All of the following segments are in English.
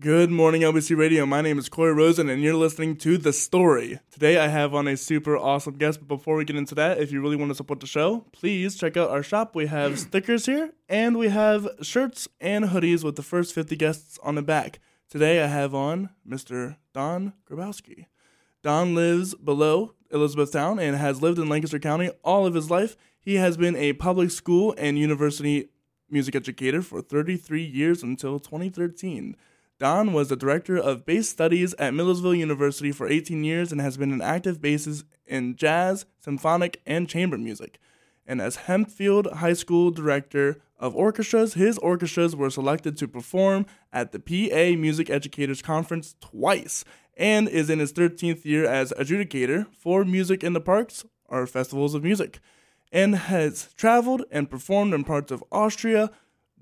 Good morning, LBC Radio. My name is Corey Rosen, and you're listening to The Story. Today, I have on a super awesome guest, but before we get into that, if you really want to support the show, please check out our shop. We have stickers here, and we have shirts and hoodies with the first 50 guests on the back. Today, I have on Mr. Don Grabowski. Don lives below Elizabethtown and has lived in Lancaster County all of his life. He has been a public school and university music educator for 33 years until 2013. Don was the director of bass studies at Millersville University for 18 years and has been an active bassist in jazz, symphonic, and chamber music. And as Hempfield High School director of orchestras, his orchestras were selected to perform at the PA Music Educators Conference twice and is in his 13th year as adjudicator for Music in the Parks, or festivals of music, and has traveled and performed in parts of Austria,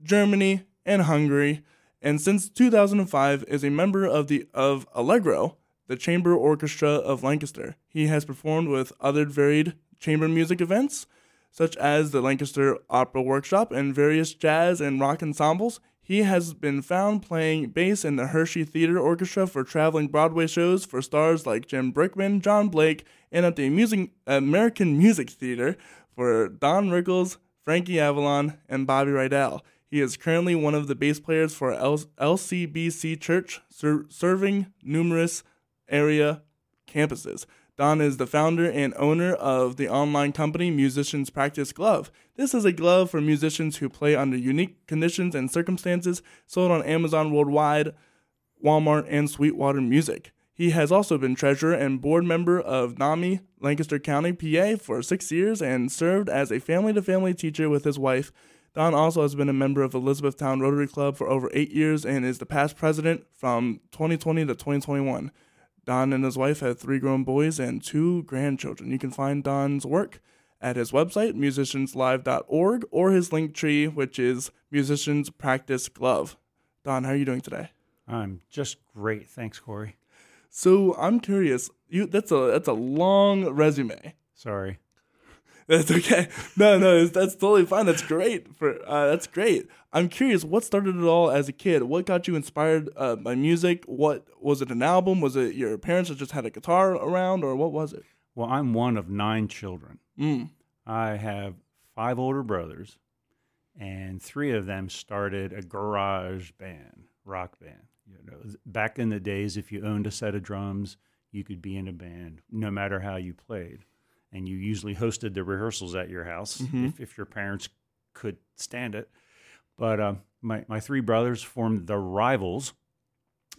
Germany, and Hungary and since 2005 is a member of the of Allegro, the chamber orchestra of Lancaster. He has performed with other varied chamber music events, such as the Lancaster Opera Workshop and various jazz and rock ensembles. He has been found playing bass in the Hershey Theater Orchestra for traveling Broadway shows for stars like Jim Brickman, John Blake, and at the Amusing, American Music Theater for Don Rickles, Frankie Avalon, and Bobby Rydell. He is currently one of the bass players for L- LCBC Church, ser- serving numerous area campuses. Don is the founder and owner of the online company Musicians Practice Glove. This is a glove for musicians who play under unique conditions and circumstances, sold on Amazon worldwide, Walmart, and Sweetwater Music. He has also been treasurer and board member of NAMI, Lancaster County, PA, for six years and served as a family to family teacher with his wife. Don also has been a member of Elizabethtown Rotary Club for over eight years and is the past president from 2020 to 2021. Don and his wife have three grown boys and two grandchildren. You can find Don's work at his website, musicianslive.org, or his link tree, which is Musicians Practice Glove. Don, how are you doing today? I'm just great. Thanks, Corey. So I'm curious. You that's a that's a long resume. Sorry. That's okay. No, no, that's totally fine. That's great. For uh, that's great. I'm curious, what started it all as a kid? What got you inspired uh, by music? What was it? An album? Was it your parents that just had a guitar around, or what was it? Well, I'm one of nine children. Mm. I have five older brothers, and three of them started a garage band, rock band. You know, back in the days, if you owned a set of drums, you could be in a band, no matter how you played and you usually hosted the rehearsals at your house mm-hmm. if, if, your parents could stand it. But uh, my, my three brothers formed the Rivals,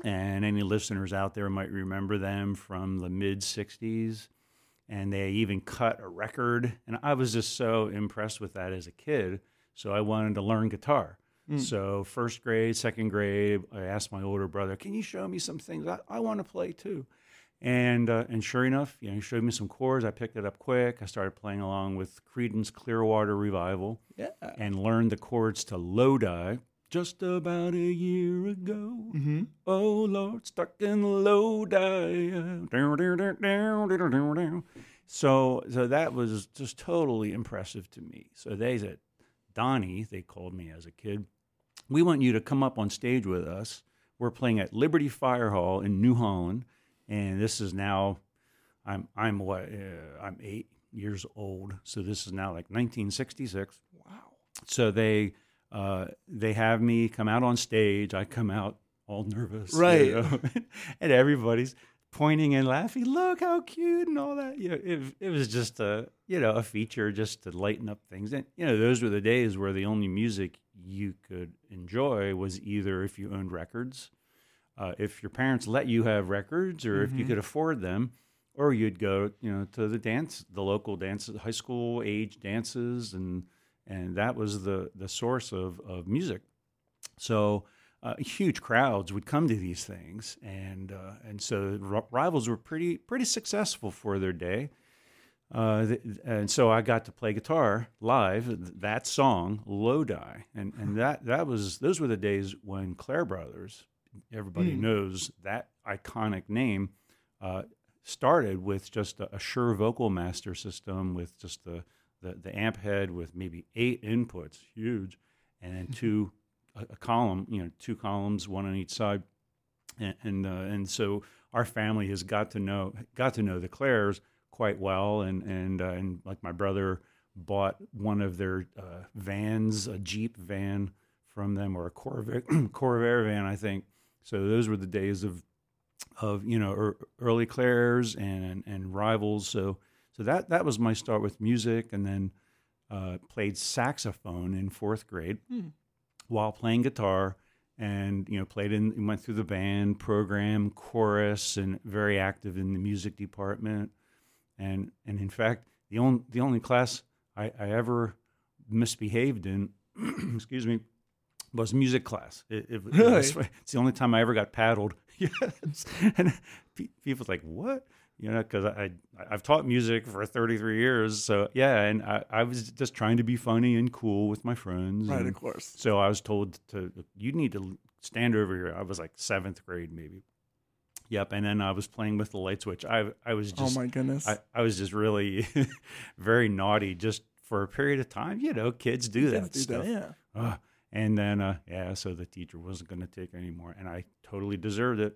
and any listeners out there might remember them from the mid 60s. And they even cut a record. And I was just so impressed with that as a kid. So I wanted to learn guitar. Mm. So, first grade, second grade, I asked my older brother, Can you show me some things? I, I want to play too. And uh, and sure enough, you know, he showed me some chords. I picked it up quick. I started playing along with Creedence Clearwater Revival, yeah. and learned the chords to Lodi. Just about a year ago, mm-hmm. oh Lord, stuck in Lodi. So so that was just totally impressive to me. So they said, Donnie, they called me as a kid. We want you to come up on stage with us. We're playing at Liberty Fire Hall in New Holland and this is now I'm I'm what uh, I'm eight years old, so this is now like 1966. Wow! So they uh, they have me come out on stage. I come out all nervous, right? You know? and everybody's pointing and laughing. Look how cute and all that. You know, it, it was just a you know a feature just to lighten up things. And you know, those were the days where the only music you could enjoy was either if you owned records uh, if your parents let you have records or mm-hmm. if you mm-hmm. could afford them, or you'd go, you know, to the dance, the local dances, high school age dances, and and that was the the source of of music. So uh, huge crowds would come to these things, and uh, and so r- rivals were pretty pretty successful for their day. Uh, th- and so I got to play guitar live. That song, Lodi, and and that that was those were the days when Clair Brothers everybody mm. knows that iconic name, uh, started with just a, a, Shure Vocal Master system with just the, the, the amp head with maybe eight inputs, huge, and then two a, a, column, you know, two columns, one on each side, and and, uh, and so our family has got to know got to know the Clairs quite well, and and uh, and like my brother bought one of their uh, vans, a Jeep van from them, or a Corvair, Corvair van, I think. So those were the days of of you know early Clairs and and rivals. So so that that was my start with music, and then uh, played saxophone in fourth grade Hmm. while playing guitar. And you know, played in, went through the band program, chorus, and very active in the music department. And and in fact, the only the only class I, I ever misbehaved in, excuse me, was music class. It, it, it was- it's the only time I ever got paddled. yes, and pe- people's like, "What?" You know, because I, I I've taught music for 33 years, so yeah, and I, I was just trying to be funny and cool with my friends. Right, and of course. so I was told to you need to stand over here. I was like seventh grade, maybe. Yep, and then I was playing with the light switch. I I was oh just oh my goodness. I, I was just really very naughty just for a period of time. You know, kids do that do stuff. yeah. Ugh. And then, uh, yeah, so the teacher wasn't going to take anymore, and I totally deserved it.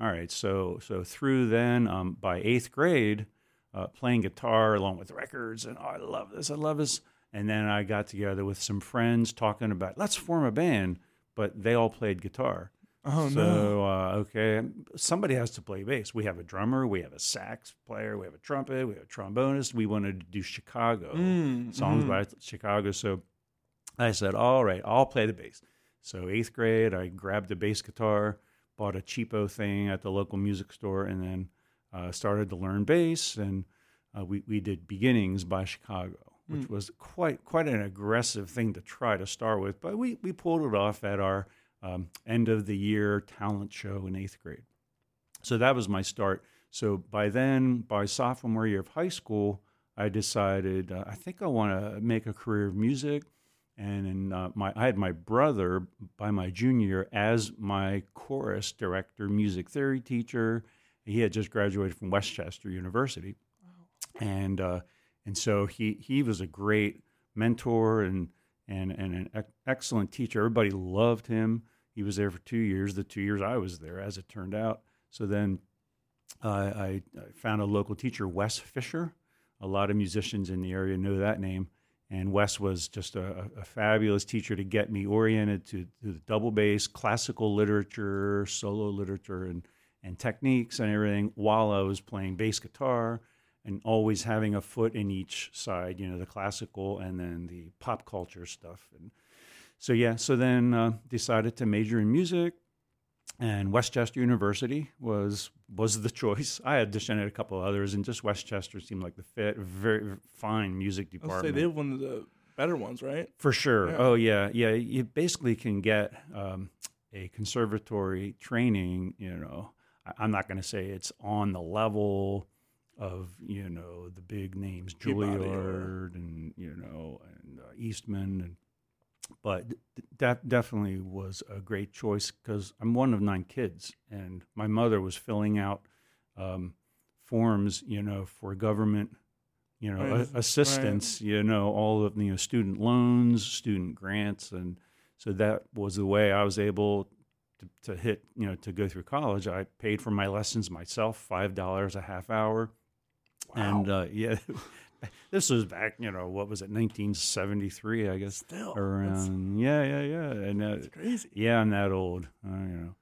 All right, so so through then, um, by eighth grade, uh, playing guitar along with records, and oh, I love this, I love this. And then I got together with some friends talking about let's form a band, but they all played guitar. Oh so no. uh, okay, somebody has to play bass. We have a drummer, we have a sax player, we have a trumpet, we have a trombonist. We wanted to do Chicago Mm, songs mhm. by Chicago. So I said, all right, I'll play the bass. So eighth grade, I grabbed a bass guitar, bought a cheapo thing at the local music store, and then uh, started to learn bass. And uh, we we did Beginnings by Chicago, which was quite quite an aggressive thing to try to start with, but we we pulled it off at our um, end of the year talent show in eighth grade. So that was my start. So by then, by sophomore year of high school, I decided uh, I think I want to make a career of music. And in, uh, my, I had my brother by my junior year as my chorus director, music theory teacher. He had just graduated from West Chester University, and uh, and so he he was a great mentor and and and an ec- excellent teacher. Everybody loved him. He was there for two years. The two years I was there, as it turned out. So then uh, I, I found a local teacher, Wes Fisher. A lot of musicians in the area know that name. And Wes was just a, a fabulous teacher to get me oriented to, to the double bass, classical literature, solo literature, and, and techniques and everything while I was playing bass guitar and always having a foot in each side, you know, the classical and then the pop culture stuff. And so, yeah, so then uh, decided to major in music and West Chester University was was the choice. I auditioned at a couple of others, and just West Chester seemed like the fit. Very fine music I'll say department they have one of the better ones, right? for sure. Yeah. Oh yeah, yeah. You basically can get um, a conservatory training. You know, I, I'm not going to say it's on the level of you know the big names, Peabody Juilliard and you know and uh, Eastman, and but that definitely was a great choice because I'm one of nine kids, and my mother was filling out um, forms, you know, for government, you know, Right, a- right. assistance, you know, all of you know student loans, student grants, and so that was the way I was able to, to hit, you know, to go through college. I paid for my lessons myself, five dollars a half hour, and uh, yeah. This was back, you know, what was it, 1973, I guess, Still, around. Yeah, yeah, yeah, and uh, that's crazy. yeah, I'm that old, uh, you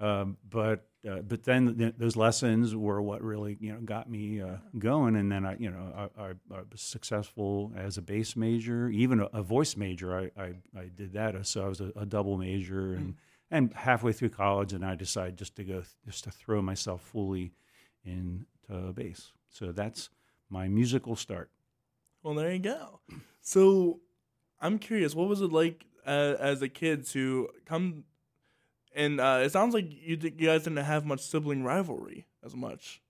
know. Um, but uh, but then th- those lessons were what really you know got me uh, going, and then I you know I, I, I was successful as a bass major, even a, a voice major. I, I, I did that, so I was a, a double major, and and halfway through college, and I decided just to go just to throw myself fully into bass. So that's my musical start. Well, there you go. So, I'm curious, what was it like uh, as a kid to come? And uh, it sounds like you, you guys didn't have much sibling rivalry as much.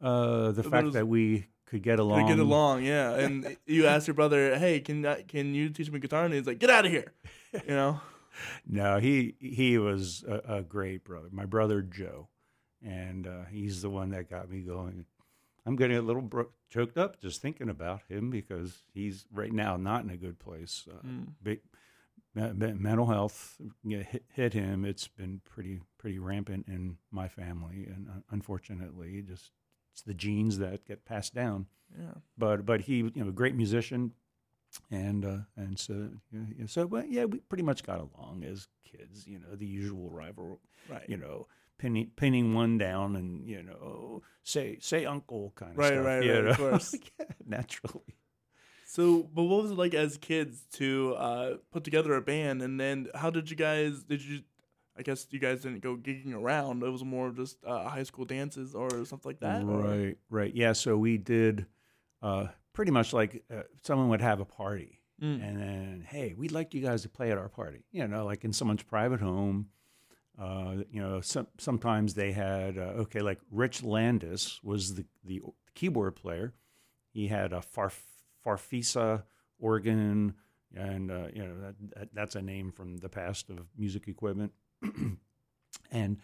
Uh, the But fact was- that we could get along, get along, yeah. And you asked your brother, "Hey, can I, can you teach me guitar?" And he's like, "Get out of here," you know. No, he he was a, a great brother. My brother Joe, and uh, he's the one that got me going. I'm getting a little bro- choked up just thinking about him because he's right now not in a good place. Uh, Mm. big, me- me- mental health you know, hit, hit him. It's been pretty pretty rampant in my family, and uh, unfortunately, just it's the genes that get passed down. Yeah. But but he, you know, a great musician, and uh, and so you know, so but yeah, we pretty much got along as kids. You know, the usual rival. Right. You know. Pinning, pinning one down and you know say say uncle kind of Right, stuff right, you right, of course. yeah, naturally So, but what was it like as kids to uh, put together a band, and then how did you guys? Did you? I guess you guys didn't go gigging around. It was more of just uh, high school dances or something like that. or- Right, right. Yeah, so we did uh, pretty much like uh, someone would have a party, Mm. and then hey, we'd like you guys to play at our party. You know, like in someone's private home. Uh, you know, some, sometimes they had uh, okay, like Rich Landis was the the keyboard player. He had a Farf- Farfisa organ, and uh, you know that, that that's a name from the past of music equipment. and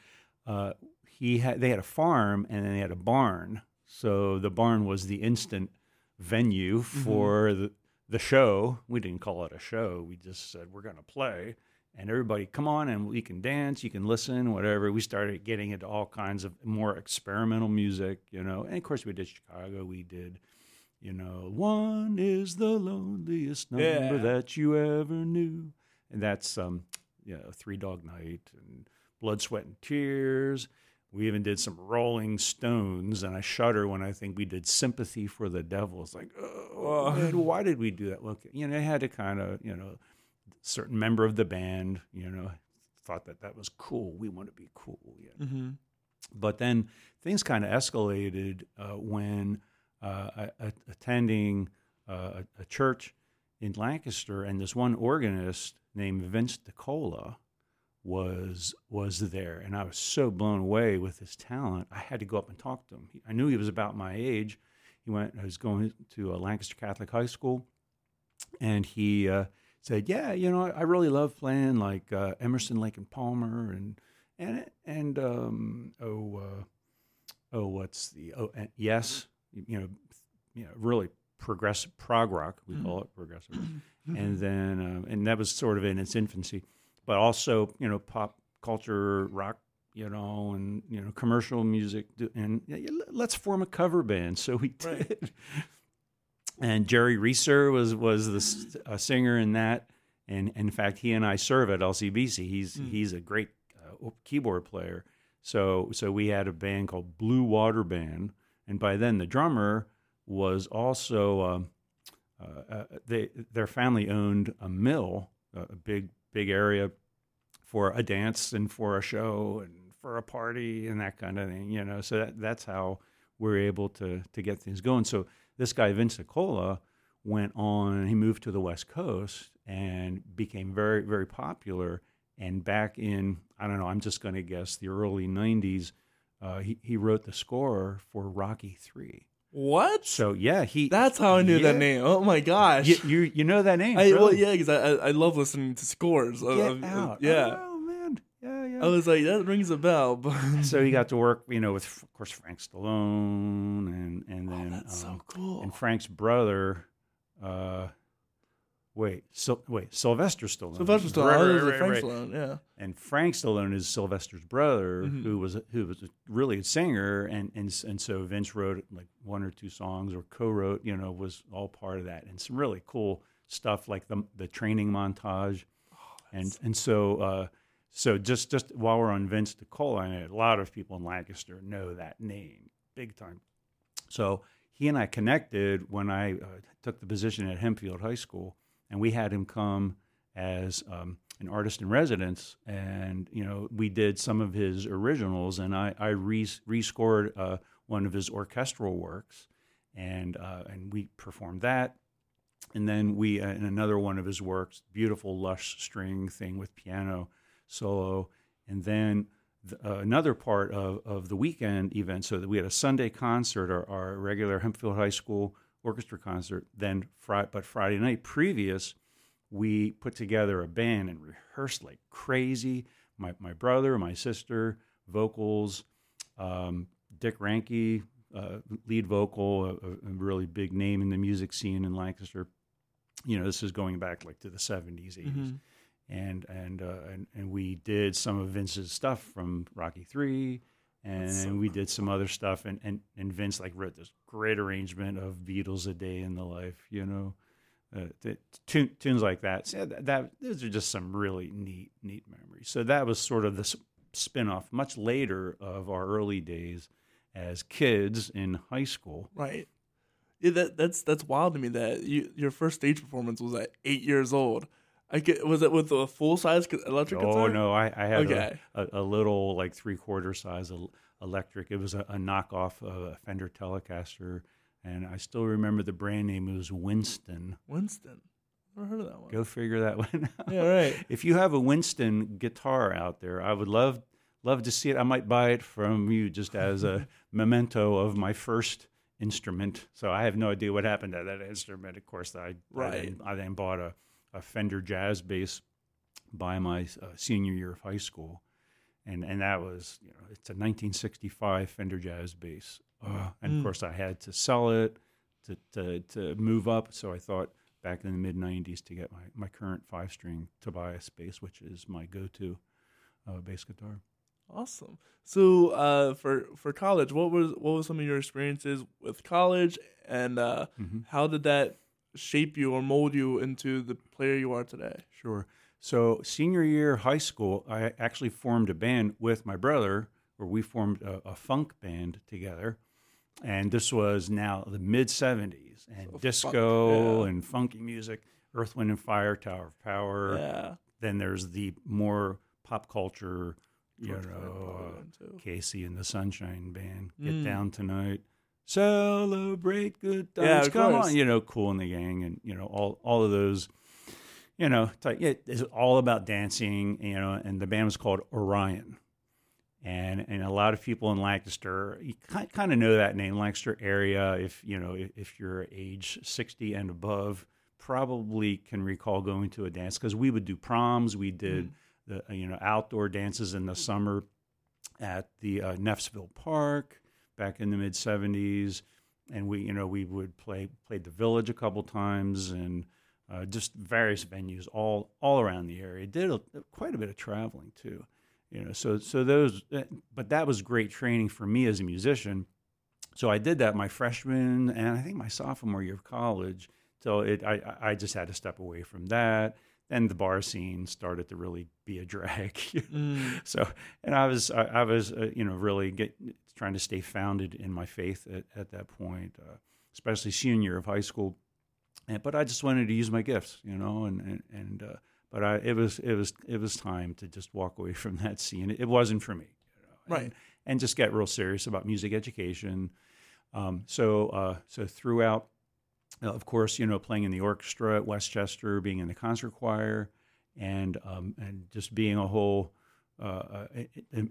uh, he had they had a farm and then they had a barn. So the barn was the instant venue for the the show. We didn't call it a show. We just said we're going to play, and everybody come on and we can dance, you can listen, whatever. We started getting into all kinds of more experimental music, you know. And of course, we did Chicago. We did. You know, one is the loneliest number Yeah. that you ever knew, and that's um, you know, Three Dog Night and Blood, Sweat, and Tears. We even did some Rolling Stones, and I shudder when I think we did Sympathy for the Devil. It's like, oh, man, why did we do that? Look, you know, I had to kind of, you know, certain member of the band, you know, thought that that was cool. We want to be cool. Know? Mhm. But then things kind of escalated uh, when uh, I, attending uh, a, a church in Lancaster, and this one organist named Vince DiCola was was there, and I was so blown away with his talent. I had to go up and talk to him. He, I knew he was about my age. He went. I was going to a Lancaster Catholic High School, and he uh, said, "Yeah, you know, I, really love playing like uh, Emerson, Lake and Palmer, and and and um, oh uh, oh what's the oh and yes, you know, you know, really progressive prog rock. We call it progressive, and then um, and that was sort of in its infancy, but also you know pop culture rock. You know, and you know, commercial music, and let's form a cover band. So we did, Right. And Jerry Reeser was was the a singer in that, and in fact, he and I serve at LCBC. He's Mm. he's a great uh, keyboard player. So so we had a band called Blue Water Band, and by then the drummer was also um, uh, uh, they their family owned a mill, a a big big area for a dance and for a show and for a party and that kind of thing. You know, so that, that's how we're able to to get things going. So this guy Vince DiCola went on. He moved to the West Coast and became very very popular. And back in I don't know, I'm just going to guess the early '90s, uh, he he wrote the score for Rocky Three. What? So yeah, he That's how I knew that name. Oh my gosh. you you, you know that name? I, well, yeah, because I, I love listening to scores. Get of- out! yeah. Oh yeah, yeah. I was like, that rings a bell. But so he got to work, you know, with of course Frank Stallone, and and then Oh, that's um, so cool. and Frank's brother. Uh, wait, Sil- wait, Sylvester Stallone. Sylvester Stallone. Right, right, a right, Frank right. Stallone. Yeah. And Frank Stallone is Sylvester's brother, Mhm. who was who was a really a singer, and and and so Vince wrote like one or two songs or co-wrote, you know, was all part of that, and some really cool stuff like the the training montage, and and so uh, so just just while we're on Vince DiCola, I know a lot of people in Lancaster know that name big time. So he and I connected when I uh, took the position at Hempfield High School, and we had him come as um, an artist in residence, and you know we did some of his originals, and I I re- rescored uh, one of his orchestral works, and uh, and we performed that, and then we uh, in another one of his works, beautiful lush string thing with piano solo, and then th- uh, another part of, of the weekend event. So that we had a Sunday concert, our, our regular Hempfield High School orchestra concert. Then, Fri- but Friday night previous, we put together a band and rehearsed like crazy. My my brother, my sister, vocals, um, Dick Ranke, uh, lead vocal, a, a- really big name in the music scene in Lancaster. You know, this is going back like to the 70s, 80s Mhm. And and uh, and and we did some of Vince's stuff from Rocky Three, and so we did some other stuff, and, and and Vince like wrote this great arrangement of Beatles a day in the life, you know, uh, th- tune, tunes like that. So that, that those are just some really neat neat memories. So that was sort of the spin-off much later of our early days as kids in high school. Right. Yeah, that that's that's wild to me that you your first stage performance was at eight years old. I get was it with a full size electric Oh guitar? no, I, I had Okay. a, a, a little like three quarter size electric. It was a, a knockoff of a Fender Telecaster, and I still remember the brand name. It was Winston. Winston. Never heard of that one. Go figure that one out. Yeah, right. If you have a Winston guitar out there, I would love love to see it. I might buy it from you just as a memento of my first instrument. So I have no idea what happened to that instrument. Of course, I I Right. then, I then bought a, a Fender jazz bass by my uh, senior year of high school, and and that was you know it's a 1965 Fender jazz bass, uh, and Mm. of course I had to sell it to to to move up. So I thought back in the mid 90s to get my, my current five string Tobias bass, which is my go to uh, bass guitar. Awesome. So, uh, for for college, what was what was some of your experiences with college, and uh, Mhm. how did that shape you or mold you into the player you are today? Sure. So senior year high school, I actually formed a band with my brother, where we formed a, a funk band together, and this was now the mid '70s, and funk, disco yeah. and funky music, Earth, Wind and Fire, Tower of Power. Yeah. Then there's the more pop culture, you George know. KC and the Sunshine Band, Get Mm. Down Tonight, Celebrate Good Times, Yeah, Come course. on, you know, Kool and the Gang, and you know, all all of those, you know, type, it's all about dancing, you know, and the band was called Orion. And, and a lot of people in Lancaster, you kind of know that name, Lancaster area. If you know, if, if you're age 60 and above, probably can recall going to a dance because we would do proms. We did the uh, you know outdoor dances in the summer at the uh, Neffsville Park back in the mid '70s, and we you know we would play played the Village a couple times and uh, just various venues all all around the area. Did a, quite a bit of traveling too, you know. So so those, uh, but that was great training for me as a musician. So I did that my freshman and I think my sophomore year of college. So it I I just had to step away from that. Then the bar scene started to really be a drag. Mm. So, and I was, I, I was, uh, you know, really get, trying to stay founded in my faith at, at that point, uh, especially senior of high school. And, but I just wanted to use my gifts, you know, and and, and uh, but I, it was, it was, it was time to just walk away from that scene. It, wasn't for me, you know, Right. and, and just get real serious about music education. Um, so, uh, so throughout, of course, you know, playing in the orchestra at West Chester, being in the concert choir, and um, and just being a whole uh, uh,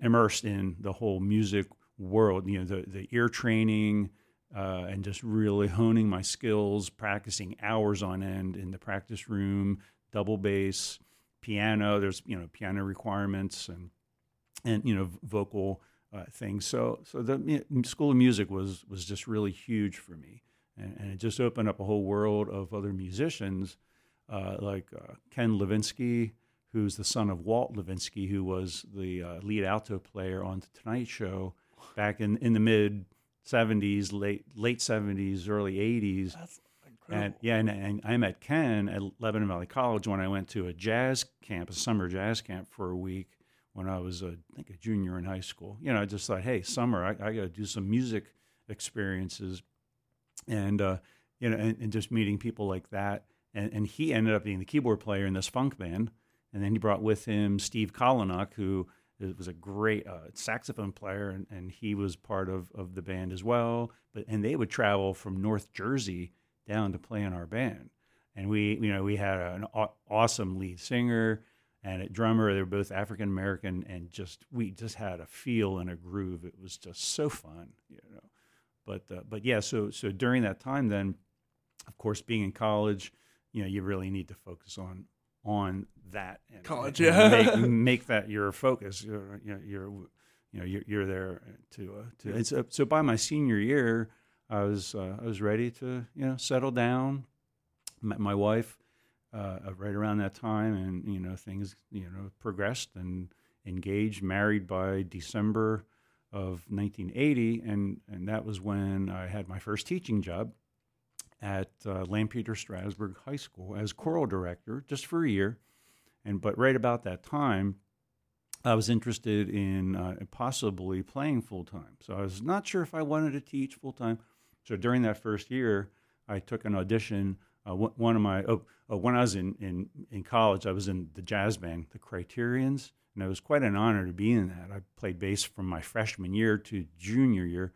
immersed in the whole music world. You know, the the ear training uh, and just really honing my skills, practicing hours on end in the practice room, double bass, piano. There's you know piano requirements and and you know vocal uh, things. So so the mu- school of music was was just really huge for me, and, and it just opened up a whole world of other musicians uh, like uh, Ken Levinsky, who's the son of Walt Levinsky, who was the uh, lead alto player on the Tonight Show back in, in the mid 70s, late late 70s, early 80s. That's incredible. And yeah, and, and I met Ken at Lebanon Valley College when I went to a jazz camp, a summer jazz camp for a week when I was, a, I think, a junior in high school. You know, I just thought, hey, summer, I, I got to do some music experiences, and uh, you know, and, and just meeting people like that. And, and he ended up being the keyboard player in this funk band, and then he brought with him Steve Kolonak, who was a great uh, saxophone player, and, and he was part of, of the band as well. But and they would travel from North Jersey down to play in our band, and we you know we had an aw- awesome lead singer and a drummer. They were both African American, and just we just had a feel and a groove. It was just so fun, you know. But uh, but yeah, so so during that time, then of course, being in college, you know, you really need to focus on on that and, College, and yeah. make, make that your focus. You're, you know, you're you know you're, you're there to uh, to. It's, uh, so by my senior year, I was uh, I was ready to you know settle down. Met my wife uh, right around that time, and you know things you know progressed and engaged, married by December of 1980, and and that was when I had my first teaching job at uh, Lampeter Strasburg High School as choral director, just for a year. And but right about that time, I was interested in uh, possibly playing full time. So I was not sure if I wanted to teach full time. So during that first year, I took an audition. Uh, one of my oh, oh, when I was in, in in college, I was in the jazz band, the Criterions, and it was quite an honor to be in that. I played bass from my freshman year to junior year,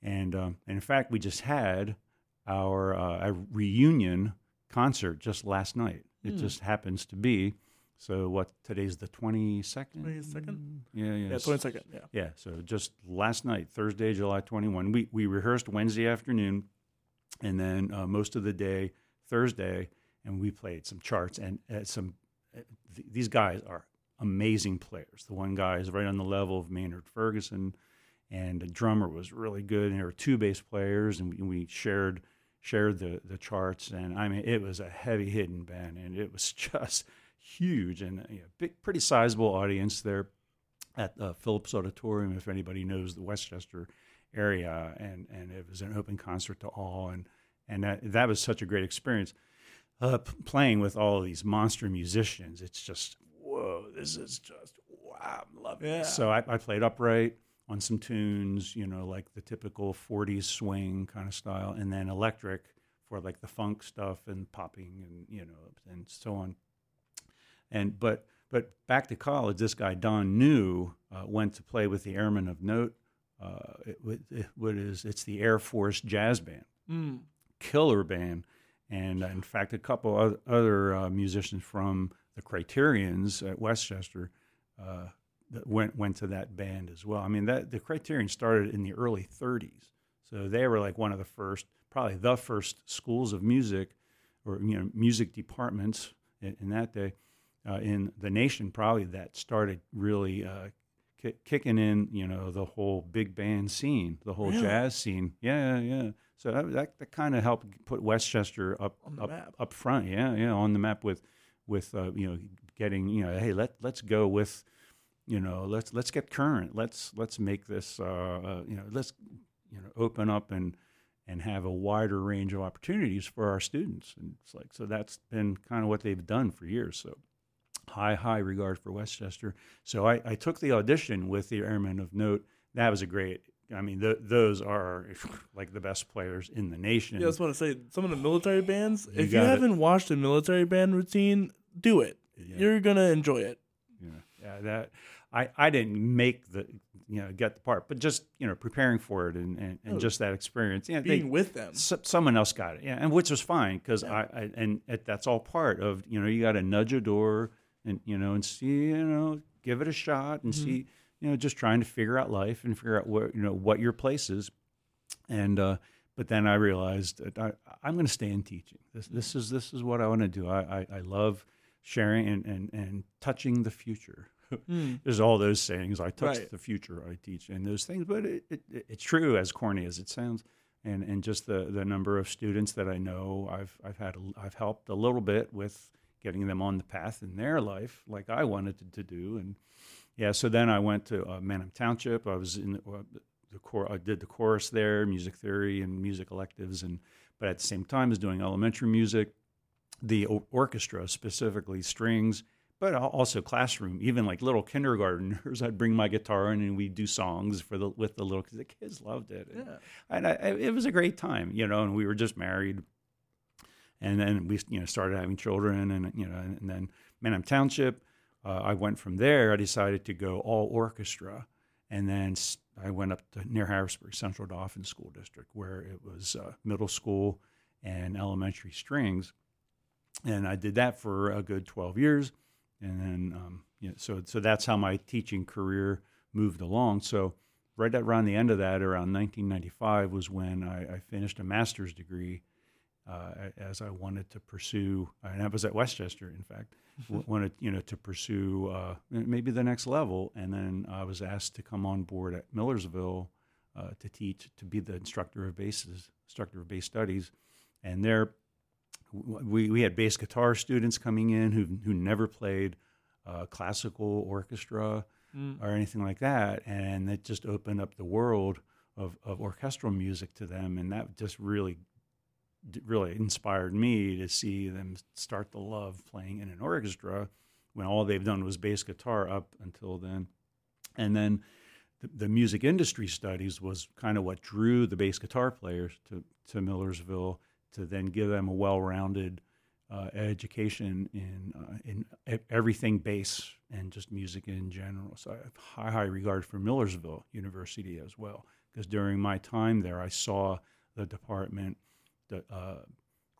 and, um, and in fact, we just had our uh, reunion concert just last night. It mm. just happens to be. So what? Today's the twenty second. Twenty second. Yeah, yeah. Yeah, twenty second. Yeah. Yeah. So just last night, Thursday, July twenty one. We we rehearsed Wednesday afternoon, and then uh, most of the day Thursday, and we played some charts and uh, some. Uh, th- these guys are amazing players. The one guy is right on the level of Maynard Ferguson, and the drummer was really good. And there were two bass players, and we, shared shared the the charts. And I mean, it was a heavy hitting band, and it was just huge and know, big, pretty sizable audience there at uh, Phillips Auditorium. If anybody knows the West Chester area, and and it was an open concert to all, and and that that was such a great experience. Uh, playing with all these monster musicians, it's just whoa, this is just wow, I'm loving yeah. it. So I, I played upright on some tunes, you know, like the typical 40s swing kind of style, and then electric for like the funk stuff and popping and you know and so on. And but but back to college, this guy Don New uh, went to play with the Airmen of Note. Uh, it, it, what is it's the Air Force Jazz Band, mm. killer band, and uh, in fact, a couple other uh, musicians from the Criterions at West Chester uh, went went to that band as well. I mean, that the Criterion started in the early '30s, so they were like one of the first, probably the first schools of music, or you know, music departments in, in that day uh, in the nation, probably that started really uh, kicking in. You know, the whole big band scene, the whole really? jazz scene. Yeah, yeah. So that that, that kind of helped put West Chester up up, map. up front. Yeah, yeah, on the map with with uh, you know getting you know hey let let's go with you know let's let's get current. Let's let's make this uh, uh, you know let's you know open up and and have a wider range of opportunities for our students. And it's like so that's been kind of what they've done for years. So high high regard for West Chester. So I, I took the audition with the airmen of note. That was a great I mean, th- those are like the best players in the nation. Yeah, I just want to say some of the military bands. You if you haven't watched a military band routine, do it. Yeah. You're gonna enjoy it. Yeah, yeah. That I I didn't make the you know get the part, but just you know preparing for it and and, and oh, just that experience. Yeah, being they, with them. someone else got it. Yeah, and which was fine because yeah. I, I, and it, that's all part of you know you got to nudge a door and you know and see you know give it a shot and mm-hmm. see you know just trying to figure out life and figure out where you know what your place is and. uh but then I realized that I, am going to stay in teaching. This, this is this is what I want to do. I, I, I love sharing and, and, and touching the future. Mm. There's all those sayings. I touch right. the future. I teach, and those things. But it, it, it's true, as corny as it sounds. And and just the, the number of students that I know, I've I've had a, I've helped a little bit with getting them on the path in their life, like I wanted to, to do. And yeah, so then I went to uh, Manheim Township. I was in uh, the core. I did the chorus there, music theory and music electives, and but at the same time as doing elementary music, the orchestra specifically strings, but also classroom. Even like little kindergartners, I'd bring my guitar in and we'd do songs for the with the little because the kids loved it. Yeah. And, I, it was a great time, you know. And we were just married, and then we you know started having children, and you know, and then Manheim Township. Uh, I went from there. I decided to go all orchestra and then I went up to near Harrisburg Central Dauphin School District, where it was uh, middle school and elementary strings, and I did that for a good twelve years, and then um, you know, so so that's how my teaching career moved along. So right around the end of that, around 1995, was when I, I finished a master's degree uh, as I wanted to pursue, and I was at West Chester, in fact, wanted you know to pursue uh, maybe the next level, and then I was asked to come on board at Millersville uh, to teach, to be the instructor of bases, instructor of bass studies, and there, we we had bass guitar students coming in who who never played uh, classical orchestra Mm. or anything like that, and it just opened up the world of, of orchestral music to them, and that just really really inspired me to see them start to love playing in an orchestra when all they've done was bass guitar up until then, and then the, the music industry studies was kind of what drew the bass guitar players to to Millersville to then give them a well-rounded uh, education in uh, in everything bass and just music in general. So I have high high regard for Millersville University as well because during my time there, I saw the department the, uh,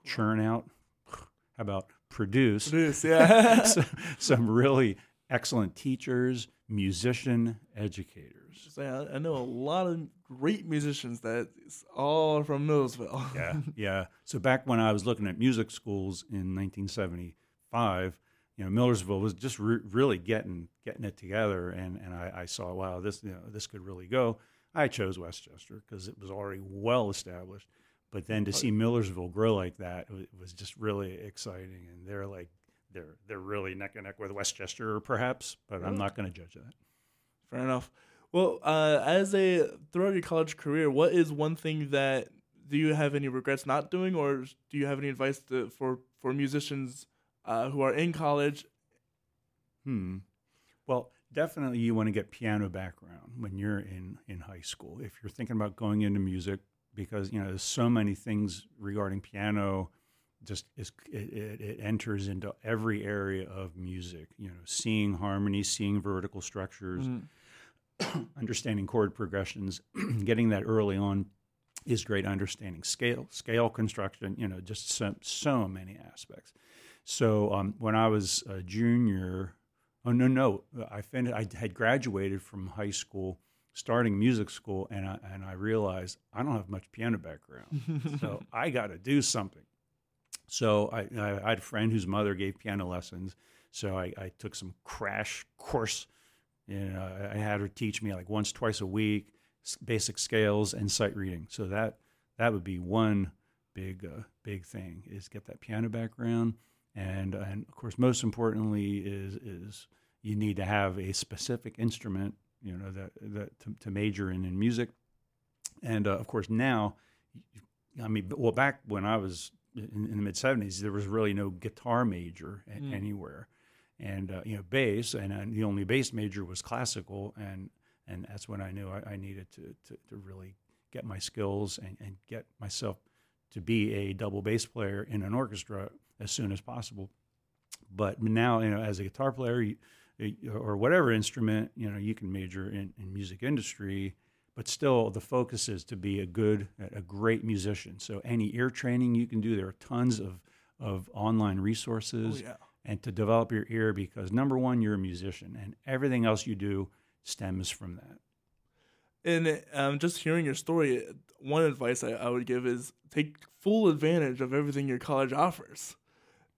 churn out. How about produce Produce, yeah. some, some really excellent teachers, musician educators. I know a lot of great musicians that is all from Millersville. yeah, yeah. So back when I was looking at music schools in 1975, you know, Millersville was just re- really getting getting it together, and and I, I saw, wow, this you know this could really go. I chose West Chester because it was already well established, but then to oh, see Millersville grow like that it was just really exciting, and they're like they're they're really neck and neck with West Chester, perhaps, but I'm not going to judge that. Fair enough. Well, uh, as a throughout your college career, what is one thing that do you have any regrets not doing, or do you have any advice to, for for musicians uh, who are in college? Hmm. Well, definitely you want to get piano background when you're in in high school. If you're thinking about going into music, because you know there's so many things regarding piano, just is it, it, it enters into every area of music. You know, seeing harmony, seeing vertical structures, understanding chord progressions, getting that early on is great. Understanding scale, scale construction. You know, just so so many aspects. So um, when I was a junior, oh no no, I finished. I had graduated from high school, starting music school, and I and I realized I don't have much piano background, so I got to do something. So I, I, I had a friend whose mother gave piano lessons, so I, I took some crash course. You know, I had her teach me like once, twice a week, basic scales and sight reading. So that that would be one big uh, big thing is get that piano background, and and of course most importantly is is you need to have a specific instrument, you know, that that to, to major in in music, and uh, of course now, I mean, well back when I was in, in the mid '70s, there was really no guitar major Mm. anywhere, and uh, you know bass, and uh, the only bass major was classical, and and that's when I knew I, I needed to, to to really get my skills and, and get myself to be a double bass player in an orchestra as soon as possible. But now, you know, as a guitar player or whatever instrument, you know, you can major in, in music industry, but still the focus is to be a good, a great musician. So any ear training you can do, there are tons of, of online Oh, resources yeah. And to develop your ear because number one, you're a musician and everything else you do stems from that. And um, just hearing your story, one advice I, I would give is take full advantage of everything your college offers,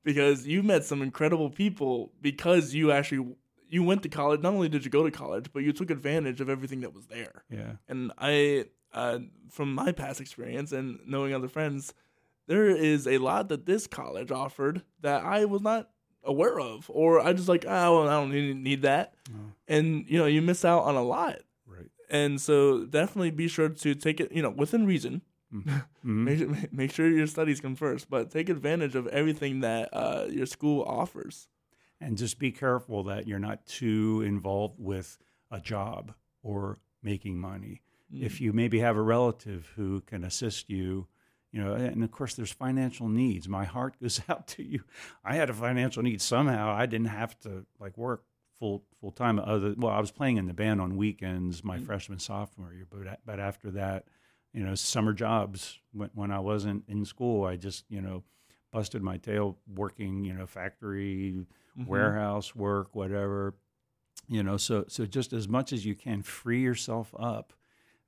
because you met some incredible people because you actually you went to college. Not only did you go to college, but you took advantage of everything that was there. Yeah. And I, uh, from my past experience and knowing other friends, there is a lot that this college offered that I was not aware of, or I just like, oh, well, I don't need, need that. Oh. And you know, you miss out on a lot. Right. And so definitely be sure to take it, you know, within reason. Mhm. Make, sure- make sure your studies come first, but take advantage of everything that uh, your school offers. and just be careful that you're not too involved with a job or making money. If you maybe have a relative who can assist you, you know, and of course there's financial needs. My heart goes out to you. I had a financial need somehow. I didn't have to like work full full time. Other well, I was playing in the band on weekends my mm. freshman sophomore year, but but after that, you know, summer jobs when when I wasn't in school, I just you know busted my tail working, you know, factory, mm-hmm. warehouse work, whatever. You know, so so just as much as you can, free yourself up,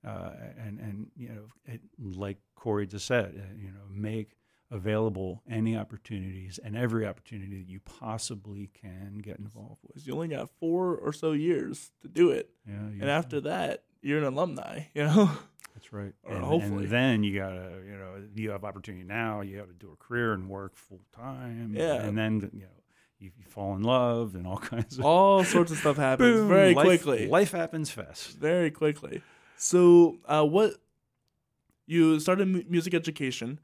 uh, and and you know, it, like Corey just said, uh, you know, make available any opportunities and every opportunity that you possibly can get involved with. You only got four or so years to do it. Yeah, And after that, you're an alumni, you know? That's right. And, hopefully. and then you gotta, you know, you have opportunity now. You have to do a career and work full time. Yeah. and then you know, you, you fall in love and all kinds of All sorts of stuff happens Boom, very life- quickly. Life happens fast. very quickly. So, uh, what you started mu- music education?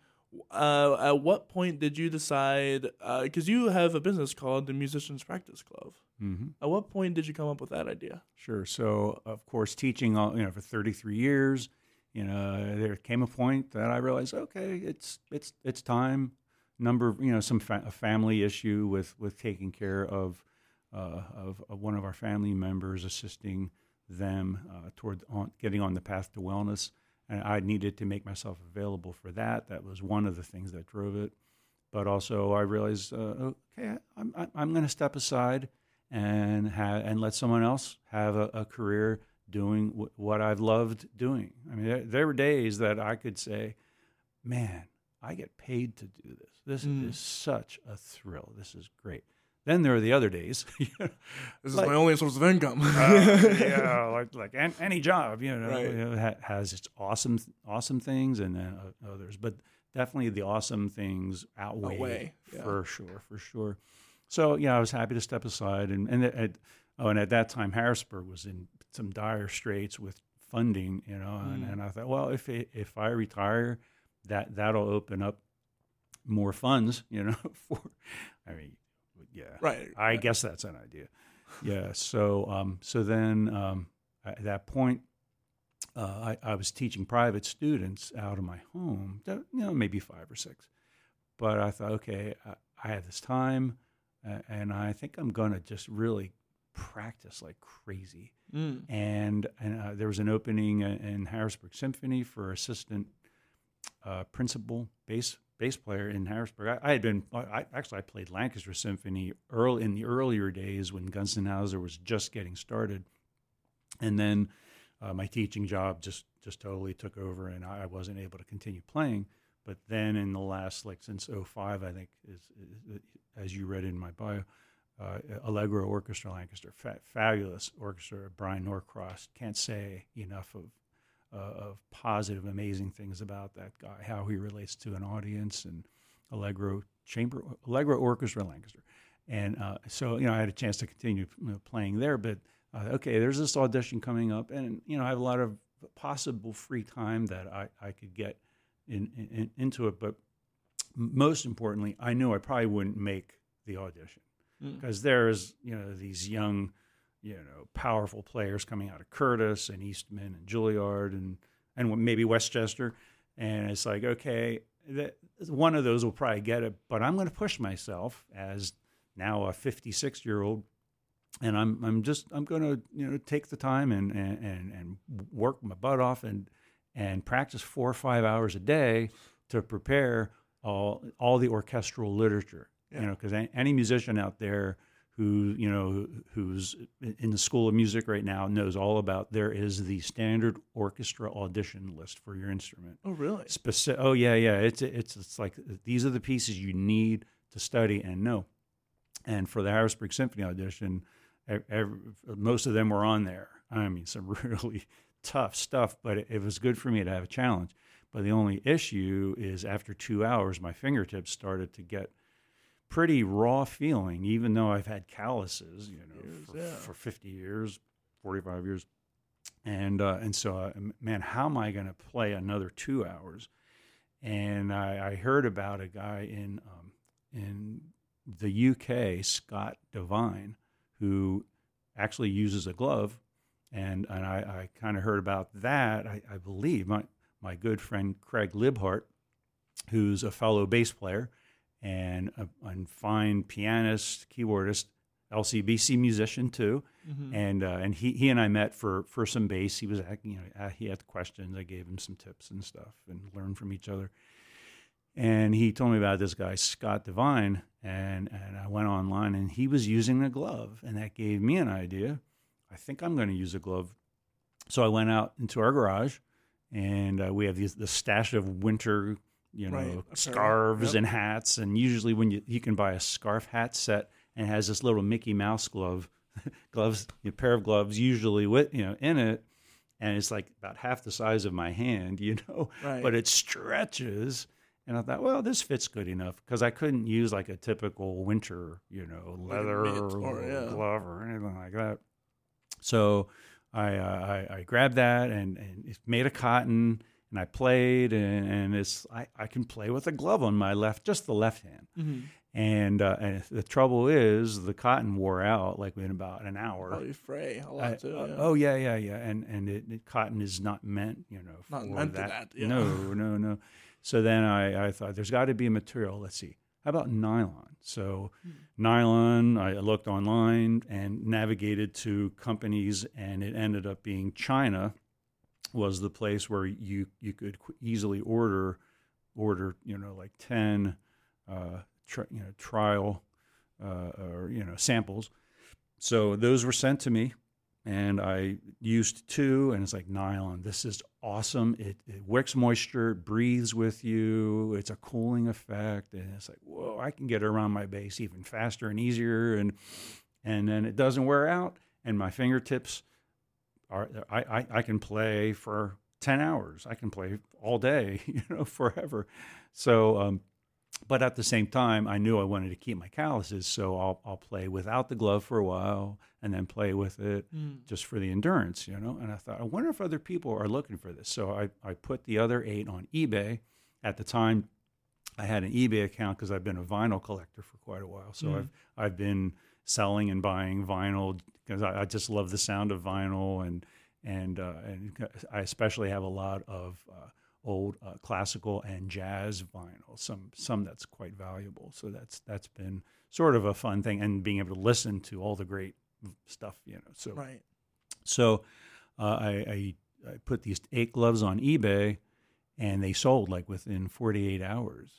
Uh, at what point did you decide? Because you have a business called the Musicians Practice Glove. hmm At what point did you come up with that idea? Sure. So, of course, teaching, all, you know, for 33 years, you know, there came a point that I realized, okay, it's it's it's time. Number, you know, some fa- a family issue with with taking care of uh, of, of one of our family members, assisting them uh, toward on, getting on the path to wellness, and I needed to make myself available for that. That was one of the things that drove it. But also, I realized, uh, okay, I'm I'm, I'm going to step aside and have and let someone else have a, a career doing w- what I've loved doing. I mean, there, there were days that I could say, "Man, I get paid to do this. This Mm. is such a thrill. This is great." Then there are the other days. This Like- is my only source of income. uh, yeah, like like an, any job, you know, Right. you know, ha- has its awesome awesome things and uh, others, but definitely the awesome things outweigh, Outweigh, yeah. for sure, for sure. So yeah, I was happy to step aside, and and at, oh, and at that time Harrisburg was in some dire straits with funding, you know, and, Mm. and I thought, well, if it, if I retire, that that'll open up more funds, you know, for, I mean, yeah, right. I guess that's an idea. Yeah. So, um, so then um, at that point, uh, I, I was teaching private students out of my home, you know, maybe five or six. But I thought, okay, I, I have this time, uh, and I think I'm going to just really practice like crazy. Mm. And and uh, there was an opening in Harrisburg Symphony for assistant uh, principal bass bass player in Harrisburg. I, I had been I, I- actually I played Lancaster Symphony early in the earlier days when Gunzenhauser was just getting started, and then uh, my teaching job just just totally took over, and I wasn't able to continue playing. But then in the last like since 05, I think is, is as you read in my bio, uh, Allegro Orchestra Lancaster, fa- fabulous orchestra. Brian Norcross can't say enough of uh, of positive, amazing things about that guy, how he relates to an audience, and Allegro Chamber Allegro Orchestra Lancaster. And uh, so you know, I had a chance to continue you know, playing there. But uh, okay, there's this audition coming up, and you know, I have a lot of possible free time that I, I could get in, in, into it. But most importantly, I knew I probably wouldn't make the audition Mm. because there's you know these young, you know, powerful players coming out of Curtis and Eastman and Juilliard and and maybe West Chester, and it's like okay, that one of those will probably get it, but I'm going to push myself as now a 56 year old. And I'm I'm just I'm going to you know take the time and, and and work my butt off and and practice four or five hours a day to prepare all all the orchestral literature Yeah. you know because any musician out there who you know who's in the school of music right now knows all about there is the standard orchestra audition list for your instrument. Oh, really? specific oh yeah yeah. It's it's it's like these are the pieces you need to study and know. And for the harrisburg symphony audition ev- ev- most of them were on there. I mean some really tough stuff but it, it was good for me to have a challenge. But the only issue is after two hours my fingertips started to get pretty raw feeling even though i've had calluses you know Years, for, yeah. for 50 years 45 years and uh, and so uh, man how am i going to play another two hours and I, I heard about a guy in um, in the UK, Scott Devine, who actually uses a glove, and and I, I kind of heard about that. I, I believe my my good friend Craig Libhart, who's a fellow bass player and a, and fine pianist, keyboardist, LCBC musician too Mhm. and uh, and he he and I met for for some bass. He was you know uh, he had questions. I gave him some tips and stuff, and learned from each other. And he told me about this guy Scott Devine, and and I went online, and he was using a glove, and that gave me an idea. I think I'm going to use a glove. So I went out into our garage, and uh, we have these the stash of winter, you know, Right, scarves Yep. and hats. And usually, when you you can buy a scarf hat set, and it has this little Mickey Mouse glove gloves, a pair of gloves, usually with you know in it. and it's like about half the size of my hand, you know, Right. but it stretches. And I thought, well, this fits good enough because I couldn't use like a typical winter, you know, leather mitt or, or- yeah. glove or anything like that. So I, uh, I, I grabbed that and, and made a cotton and I played and, and it's, I, I can play with a glove on my left, just the left hand. Mhm. And, uh, and the trouble is the cotton wore out like in about an hour. Probably fray a lot I- too. uh, yeah. Oh yeah, yeah, yeah, and and it, it, cotton is not meant, you know, Not meant for that, yeah. No, no, no. So then I, I thought there's got to be a material. Let's see, how about nylon? So Hmm. nylon, I looked online and navigated to companies, and it ended up being China was the place where you you could easily order order you know like ten uh, tri- you know trial uh, or you know samples. So those were sent to me, and I used two, and it's like nylon. This is awesome. It, it wicks moisture, it breathes with you. It's a cooling effect, and it's like whoa, I can get around my bass even faster and easier, and and then it doesn't wear out, and my fingertips are I, I, I can play for 10 hours. I can play all day, you know, forever. So, um, but at the same time, I knew I wanted to keep my calluses, so I'll, I'll play without the glove for a while and then play with it Mm. just for the endurance, you know. And I thought, I wonder if other people are looking for this. So I, I put the other eight on eBay. At the time, I had an eBay account because I've been a vinyl collector for quite a while. So Mm. I've I've been selling and buying vinyl because I, I just love the sound of vinyl and and uh, and I especially have a lot of uh, old uh, classical and jazz vinyl. Some some that's quite valuable. So that's that's been sort of a fun thing and being able to listen to all the great stuff. You know. So Right. so uh, I, I I put these eight gloves on eBay, and they sold like within 48 hours.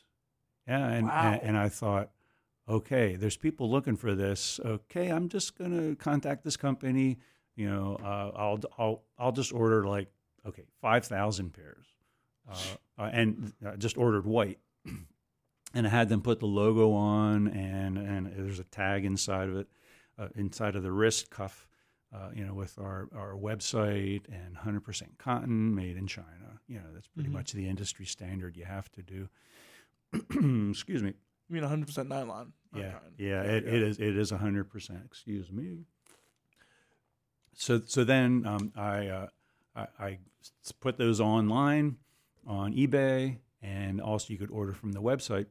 Yeah, and Wow. and, and I thought, okay, there's people looking for this. Okay, I'm just gonna contact this company. You know, uh, I'll I'll I'll just order like okay, five thousand pairs, uh, uh, and I just ordered white. And I had them put the logo on, and, and there's a tag inside of it, uh, inside of the wrist cuff uh, you know, with our, our website and 100% cotton made in China. You know, that's pretty Mhm. much the industry standard you have to do. Excuse me. You mean 100% nylon? not Yeah, yeah, it, it is. It is 100%. Excuse me. So, so then um, I, uh, I, I put those online on eBay, and also you could order from the website.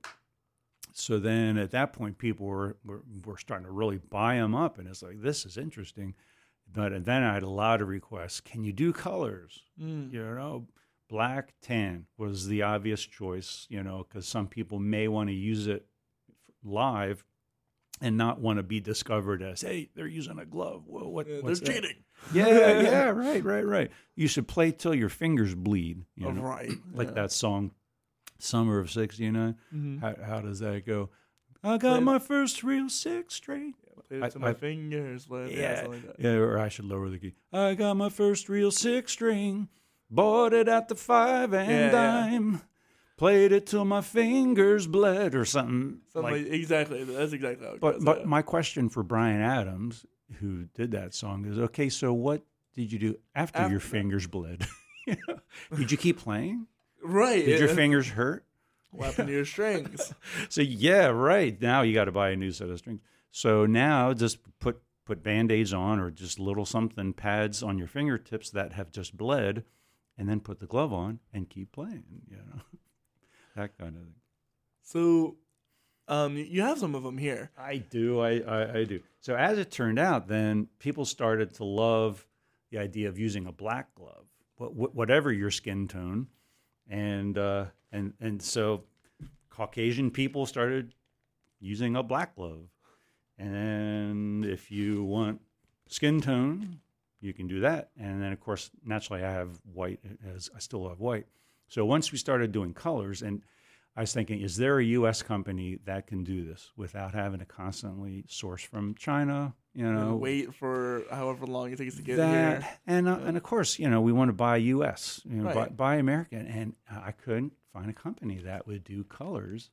So then at that point, people were, were, were starting to really buy them up, and it's like, this is interesting. But then I had a lot of requests. Can you do colors? Mm. You know, black, tan was the obvious choice, you know, because some people may want to use it live and not want to be discovered as, hey, they're using a glove. Well, what, Yeah, they're what's cheating. Yeah, yeah, right, right, right. You should play till your fingers bleed. You Oh, know? right. Like yeah. that song, Summer of 69. Mhm. How, how does that go? I got Play- my first real six string. Played I- it to my I- fingers. But yeah, Yeah, like that. yeah, or I should lower the key. I got my first real six string, bought it at the five and Yeah, yeah. dime, played it till my fingers bled or something. Something like, like, exactly. That's exactly how it but goes. but yeah. my question for Bryan Adams, who did that song, is okay. So what did you do after, After your fingers bled? You know, did you keep playing? right. Did your fingers hurt? What happened to your strings? So yeah, right. Now you got to buy a new set of strings. So now just put put band-aids on or just little something pads on your fingertips that have just bled and then put the glove on and keep playing, you know. That kind of thing. So, um, you have some of them here. I do. I, I, I do. So as it turned out, then people started to love the idea of using a black glove, wh- wh- whatever your skin tone, and uh, and and so Caucasian people started using a black glove, and if you want skin tone, you can do that. And then of course, naturally, I have white as I still have white. So once we started doing colors and I was thinking, is there a U.S. company that can do this without having to constantly source from China? You and know, wait for however long it takes to get that, here. and uh, and of course, you know, we want to buy U.S. You know, buy, buy American, and I couldn't find a company that would do colors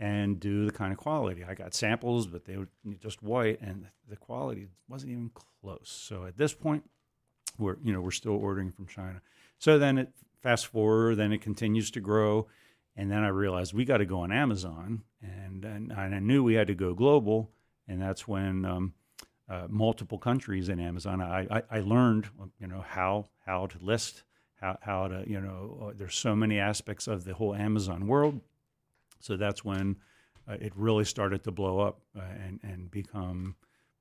and do the kind of quality. I got samples, but they were just white, and the quality wasn't even close. So at this point, we're you know we're still ordering from China. So then it fast forward, then it continues to grow, and then I realized we got to go on Amazon, and, and I knew we had to go global, and that's when um, uh, multiple countries in Amazon. I, I I learned you know how how to list, how how to you know uh, there's so many aspects of the whole Amazon world, so that's when uh, it really started to blow up uh, and and become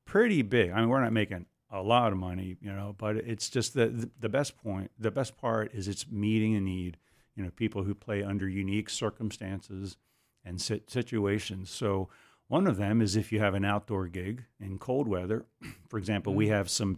pretty big. I mean, we're not making a lot of money, you know, but it's just the, the best point, the best part is it's meeting a need. You know, people who play under unique circumstances and sit, situations. So one of them is if you have an outdoor gig in cold weather. For example, we have some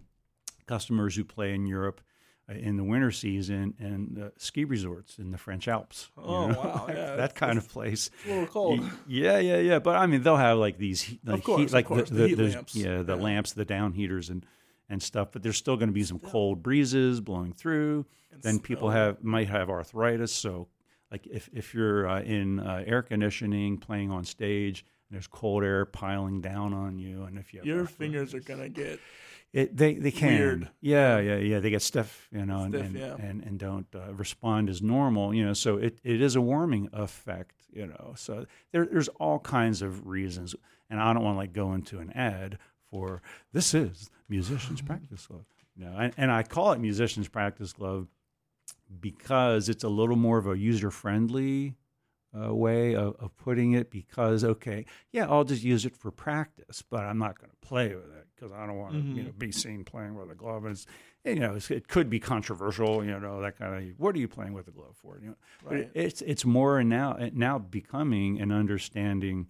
customers who play in Europe uh, in the winter season and uh, ski resorts in the French Alps. you Oh, know, wow, that, yeah, that kind of place. It's a little cold. Yeah, yeah, yeah. But I mean, they'll have like these, he- like, course, heat, of like course, the, the the, the- lamps. yeah, the Yeah. lamps, the down heaters, and and stuff. But there's still going to be some cold breezes blowing through. And then people have might have arthritis. So, like if if you're uh, in uh, air conditioning, playing on stage, and there's cold air piling down on you, and if you have Your arthritis- fingers are gonna get it, they they can Weird. yeah yeah yeah they get stiff you know and Stiff, and, yeah. and, and don't uh, respond as normal you know so it, it is a warming effect you know so there, there's all kinds of reasons and I don't want to like go into an ad for this is musicians practice glove you know and, and I call it musicians practice glove because it's a little more of a user friendly uh, way of, of putting it because okay yeah i'll just use it for practice but i'm not going to play with it because i don't want to you Mhm. know be seen playing with a glove and it's, you know it's, it could be controversial you know that kind of what are you playing with a glove for you know but right. it's it's more now now becoming an understanding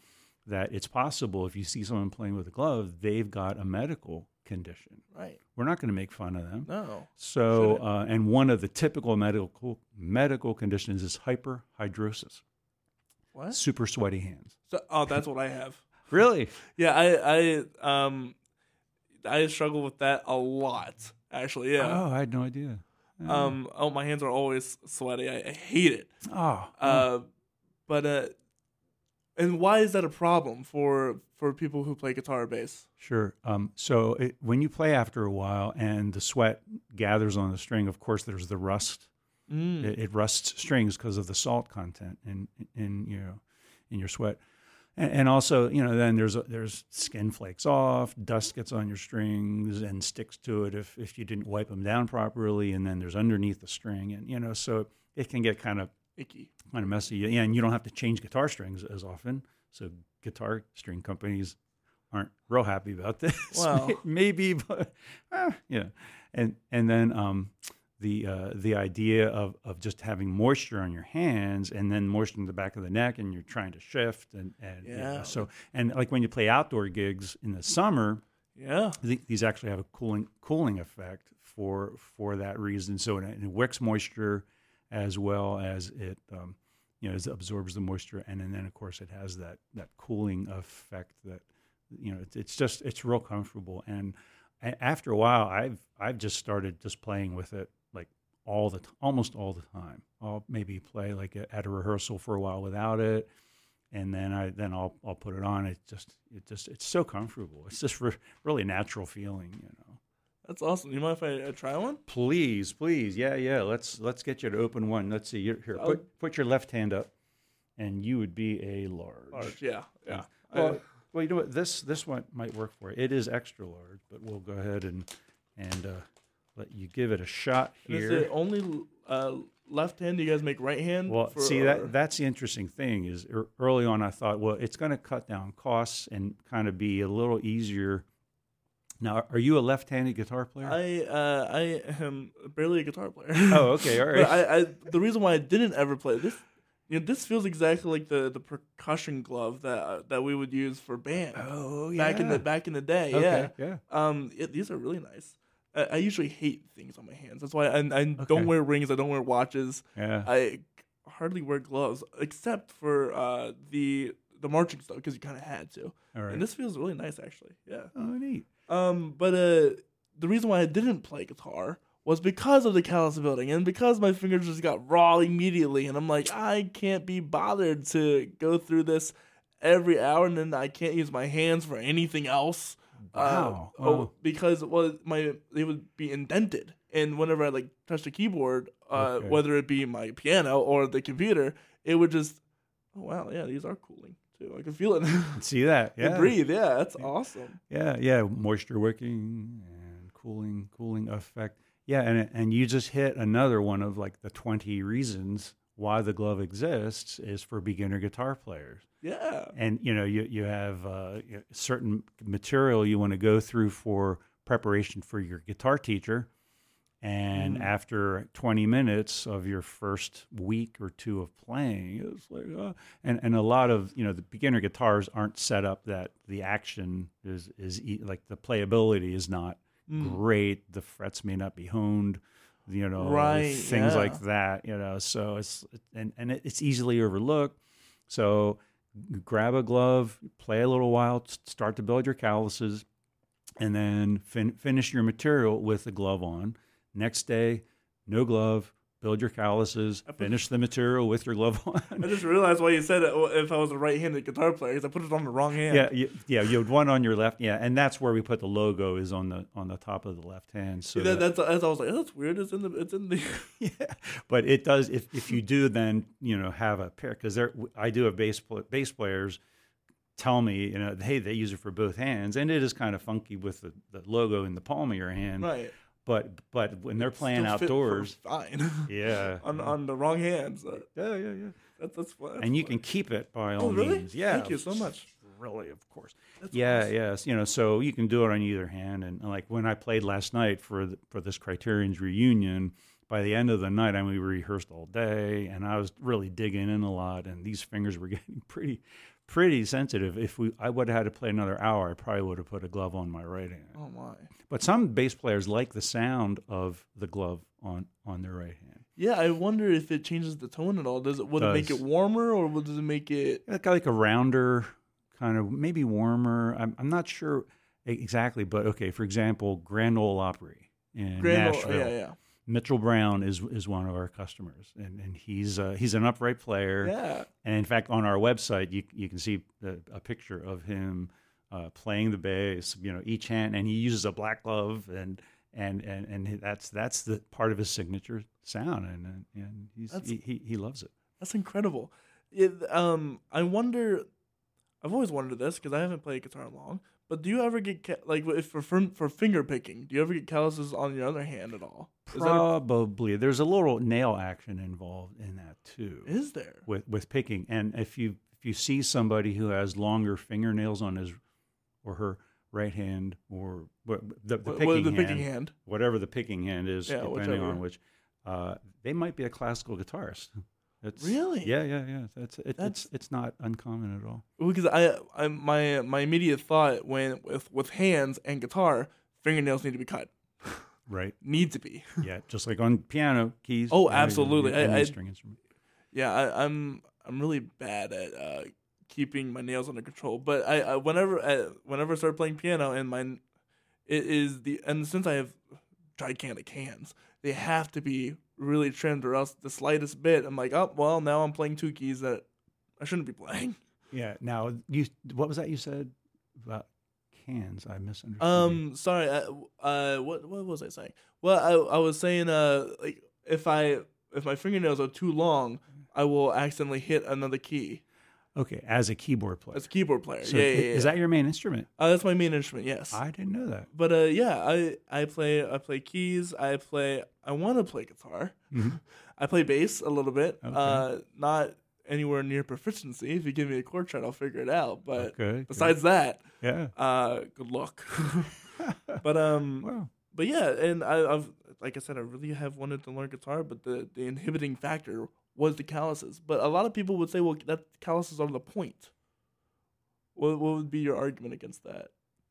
that it's possible if you see someone playing with a glove they've got a medical condition right. we're not going to make fun of them No. so, uh, and one of the typical medical medical conditions is hyperhidrosis, What? super sweaty hands. So, oh, that's what I have. Really? Yeah, I I um I struggle with that a lot. Actually, yeah. Oh, I had no idea. Um, oh, my hands are always sweaty. I, I hate it. oh, Uh, but uh, and why is that a problem for for people who play guitar or bass? sure. Um, so it, when you play after a while and the sweat gathers on the string, of course, there's the rust. Mm. It, it rusts strings because of the salt content in in you know in your sweat. And, and also, you know, then there's there's skin flakes off, dust gets on your strings and sticks to it if if you didn't wipe them down properly, and then there's underneath the string, and you know, so it can get kind of Icky. kind of messy. Yeah, and you don't have to change guitar strings as often, so guitar string companies aren't real happy about this. Wow. maybe, but eh, yeah, and and then um, the uh, the idea of of just having moisture on your hands and then moisture in the back of the neck, and you're trying to shift and and you know, Yeah. so and like when you play outdoor gigs in the summer, Yeah. th- these actually have a cooling cooling effect for for that reason. So it, it wicks moisture as well as it um, you know it absorbs the moisture, and, then then of course it has that that cooling effect that you know it's, it's just it's real comfortable. And after a while, I've I've just started just playing with it like all the t- almost all the time. I'll maybe play like a, at a rehearsal for a while without it and then I then I'll I'll put it on. It just it just it's so comfortable. It's just re- really natural feeling, you know. That's awesome. You mind if I, I try one? Please, please, yeah, yeah. Let's let's get you to open one. Let's see. You're, here, put put your left hand up, and you would be a large. Large. Yeah. Yeah. Well, well, you know what? This this one might work for you. It is extra large, but we'll go ahead and and uh, let you give it a shot And is here. it only uh, left hand? Do you guys make right hand? Well, for- see or- that that's the interesting thing is early on I thought, well, it's going to cut down costs and kind of be a little easier. Now, are you a left-handed guitar player? I uh, I am barely a guitar player. oh, okay, all But. I, I the reason why I didn't ever play this, you know, this feels exactly like the, the percussion glove that uh, that we would use for band oh, yeah. back in the back in the day. okay, Yeah. yeah. Um, it, these are really nice. I, I usually hate things on my hands. That's why I, I Okay. don't wear rings. I don't wear watches. Yeah. I hardly wear gloves except for uh, the the marching stuff because you kind of had to. all right. And this feels really nice actually. Yeah. oh, neat. Um, but uh, the reason why I didn't play guitar was because of the callus building and because my fingers just got raw immediately, and I'm like, I can't be bothered to go through this every hour, and then I can't use my hands for anything else. Wow. Uh, oh, because well, my they would be indented and whenever I like touch the keyboard, uh, Okay. whether it be my piano or the computer, it would just, oh wow, yeah, these are cooling too. I can feel it. See that? Yeah. breathe, yeah, that's awesome. Yeah, yeah, moisture wicking and cooling, cooling effect. Yeah, and and you just hit another one of like the twenty reasons why the glove exists is for beginner guitar players. Yeah, And you know, you you have uh, certain material you want to go through for preparation for your guitar teacher. And Mm. after 20 minutes of your first week or two of playing, it's like, uh, and and a lot of you know the beginner guitars aren't set up that the action is is like the playability is not Mm. great. The frets may not be honed, you know, Right, things yeah. like that. You know, so it's and and it's easily overlooked. So grab a glove, play a little while, start to build your calluses, and then fin- finish your material with the glove on. Next day, no glove, build your calluses, finish the material with your glove on. I just realized why you said it. If I was a right-handed guitar player, because I put it on the wrong hand. yeah, you, yeah, you had one on your left, yeah, and that's where we put the logo is on the on the top of the left hand. So that, that- that's as I was like, oh, that's weird. It's in the. It's in the. yeah, but it does. If if you do, then you know have a pair because there. I do have bass bass players tell me, you know, hey, they use it for both hands, and it is kind of funky with the, the logo in the palm of your hand. right. But but when they're playing Still fit outdoors, fine. yeah, on on the wrong hands. Uh, yeah, yeah, yeah, that's that's, that's and you funny. can keep it by all Oh, really? means. Yeah, Thank you so much. Really, of course. That's yeah, awesome. yes, you know, so you can do it on either hand, and like when I played last night for the, for this Criterion's reunion, by the end of the night, I mean, we rehearsed all day, and I was really digging in a lot, and these fingers were getting pretty, pretty sensitive. If we, I would have had to play another hour, I probably would have put a glove on my right hand. Oh my. But some bass players like the sound of the glove on on their right hand. Yeah, I wonder if it changes the tone at all. Does it would it make it warmer or would- does it make it? Like like a rounder, kind of maybe warmer. I'm I'm not sure exactly, but okay. For example, Grand Ole Opry in Grand oh, Nashville. yeah, yeah, Mitchell Brown is is one of our customers, and and he's uh, he's an upright player. yeah. And in fact, on our website, you you can see a, a picture of him uh, playing the bass. You know, each hand, and he uses a black glove, and and and and that's that's the part of his signature sound, and and, he's That's- he he loves it. That's incredible. It, um, I wonder. I've always wondered this because I haven't played guitar long. But do you ever get ca- like if for for finger picking? Do you ever get calluses on your other hand at all? Is that a- Probably there's a little nail action involved in that too. is there? with with picking. And if you if you see somebody who has longer fingernails on his or her right hand or what- the, the picking, what- the hand, picking hand. whatever the picking hand is, Yeah, depending whichever. on which, uh, they might be a classical guitarist. It's, Really? Yeah, yeah, yeah. That's, it, That's- it's it's not uncommon at all. Because I, I my my immediate thought when with with hands and guitar, fingernails need to be cut. Right. Need to be. Yeah. Just like on piano keys. Oh, know, absolutely. any I- I- string instrument. Yeah, I, I'm I'm really bad at uh, keeping my nails under control. But I, I whenever I, whenever I start playing piano and my it is the and since I have gigantic hands, they have to be really trimmed or else the slightest bit I'm like, oh well, now I'm playing two keys that I shouldn't be playing. Yeah. Now, you what was that you said about cans? I misunderstood. you. Um, sorry. Uh, uh, what what was I saying? Well, I I was saying uh like if I if my fingernails are too long, I will accidentally hit another key Okay, as a keyboard player. as a keyboard player. So yeah, yeah, yeah. Is that your main instrument? Uh, that's my main instrument. Yes. I didn't know that. but uh, yeah, I I play I play keys. I play. I want to play guitar. Mhm. I play bass a little bit. Okay. Uh, not anywhere near proficiency. If you give me a chord chart, I'll figure it out. But Okay. good. besides that, yeah. uh, good luck. but um, Wow. but yeah, and I, I've like I said, I really have wanted to learn guitar, but the the inhibiting factor was the calluses. But a lot of people would say, well, that calluses are the point. What what would be your argument against that?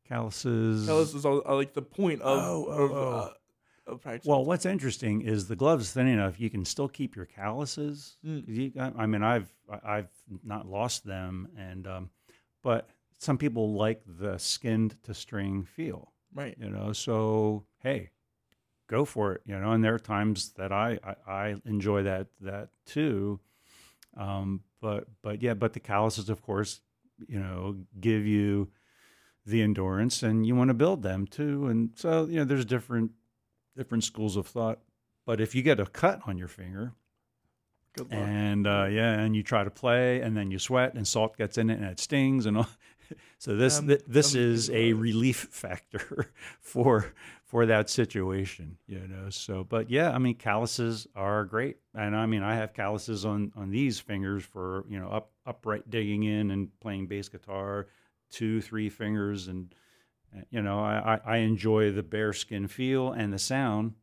Calluses. Calluses are, are like the point of Oh, oh, of, oh. Uh, of practice. Well, what's interesting is the glove's thin enough you can still keep your calluses. Mm. You, I, mean, I've I've not lost them, and um, but some people like the skinned to string feel. right. You know, so hey, go for it. You know, and there are times that I I, I enjoy that that too. Um, but but yeah, but the calluses, of course, you know, give you the endurance, and you want to build them too. And so you know, there's different different schools of thought. But if you get a cut on your finger, Good luck. and uh, yeah, and you try to play, and then you sweat, and salt gets in it, and it stings, and all. so this Um, th- this um, is a relief factor for for that situation, you know. So, but yeah, I mean, calluses are great, and I mean, I have calluses on on these fingers for you know up upright digging in and playing bass guitar, two three fingers, and you know, I I, I enjoy the bearskin feel and the sound,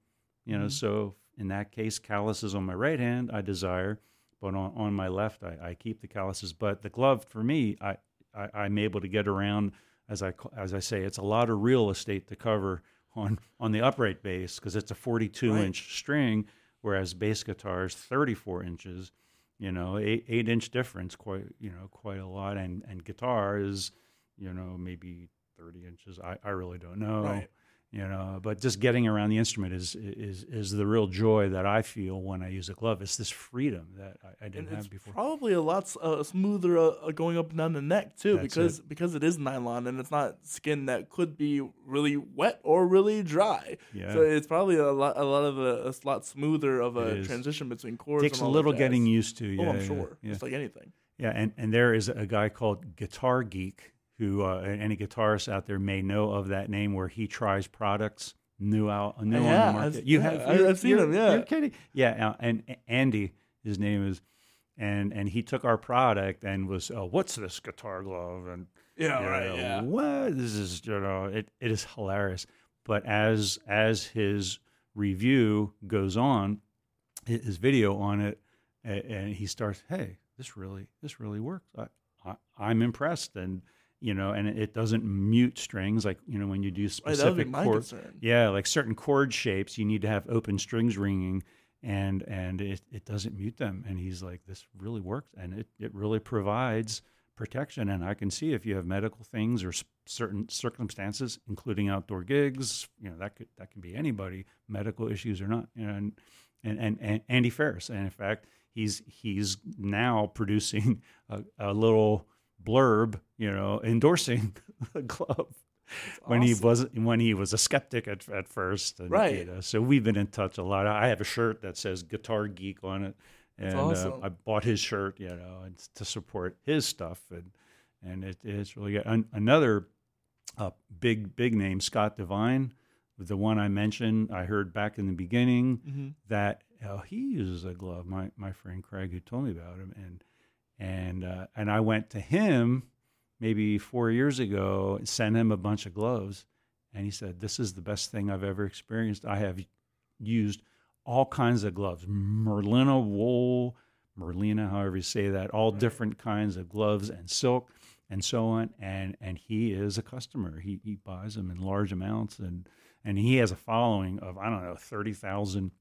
you know. Mhm. So in that case, calluses on my right hand I desire, but on, on my left I, I keep the calluses. But the glove for me, I, I I'm able to get around as I as I say, it's a lot of real estate to cover on on the upright bass because it's a 42 Right. inch string, whereas bass guitar is 34 inches. You know, eight eight inch difference, quite you know quite a lot, and and guitar is you know maybe 30 inches. I I really don't know Right. You know but just getting around the instrument is is is the real joy that i feel when i use a glove it's this freedom that i, I didn't it's have before probably a lot uh, smoother uh, going up and down the neck too, That's because because it is nylon and it's not skin that could be really wet or really dry. yeah So it's probably a lot a lot of a, a lot smoother of a transition between chords. takes and a little getting used to yeah oh, I'm yeah, sure. yeah. Just like anything. Yeah, and, and there is a guy called Guitar Geek who uh, any guitarists out there may know of that name, where he tries products new out new Yeah, on the market. I've- you yeah, have I- you're- I've seen him, yeah. you're kidding? Yeah, uh, and Andy, his name is, and and he took our product and was, oh, what's this guitar glove? And Yeah, you right. know, Yeah. What this is, you know, it, it is hilarious. But as as his review goes on, his video on it, a- and he starts, hey, this really this really works. I, I I'm impressed, and you know, and it doesn't mute strings like you know when you do Right, that would be specific my chord. Yeah, like certain chord shapes, you need to have open strings ringing, and and it, it doesn't mute them. And he's like, this really works, and it, it really provides protection. And I can see if you have medical things or certain circumstances, including outdoor gigs, you know that could that can be anybody, medical issues or not. You know, and and and, and Andy Ferris, and in fact, he's he's now producing a, a little blurb, you know, endorsing the glove when he wasn't when he was a skeptic at, at first and, Right. you know, so we've been in touch a lot i have a shirt that says guitar geek on it and awesome. uh, i bought his shirt you know and to support his stuff and and it, it's really good An- another uh, big big name scott devine the one i mentioned i heard back in the beginning hmm that oh, he uses a glove. My my friend Craig who told me about him, and and uh, and I went to him maybe four years ago, and sent him a bunch of gloves, and he said, "This is the best thing I've ever experienced. I have used all kinds of gloves, Merlina wool, Merlina, however you say that, all different kinds of gloves and silk." And so on, and and he is a customer. He he buys them in large amounts, and and he has a following of I don't know thirty thousand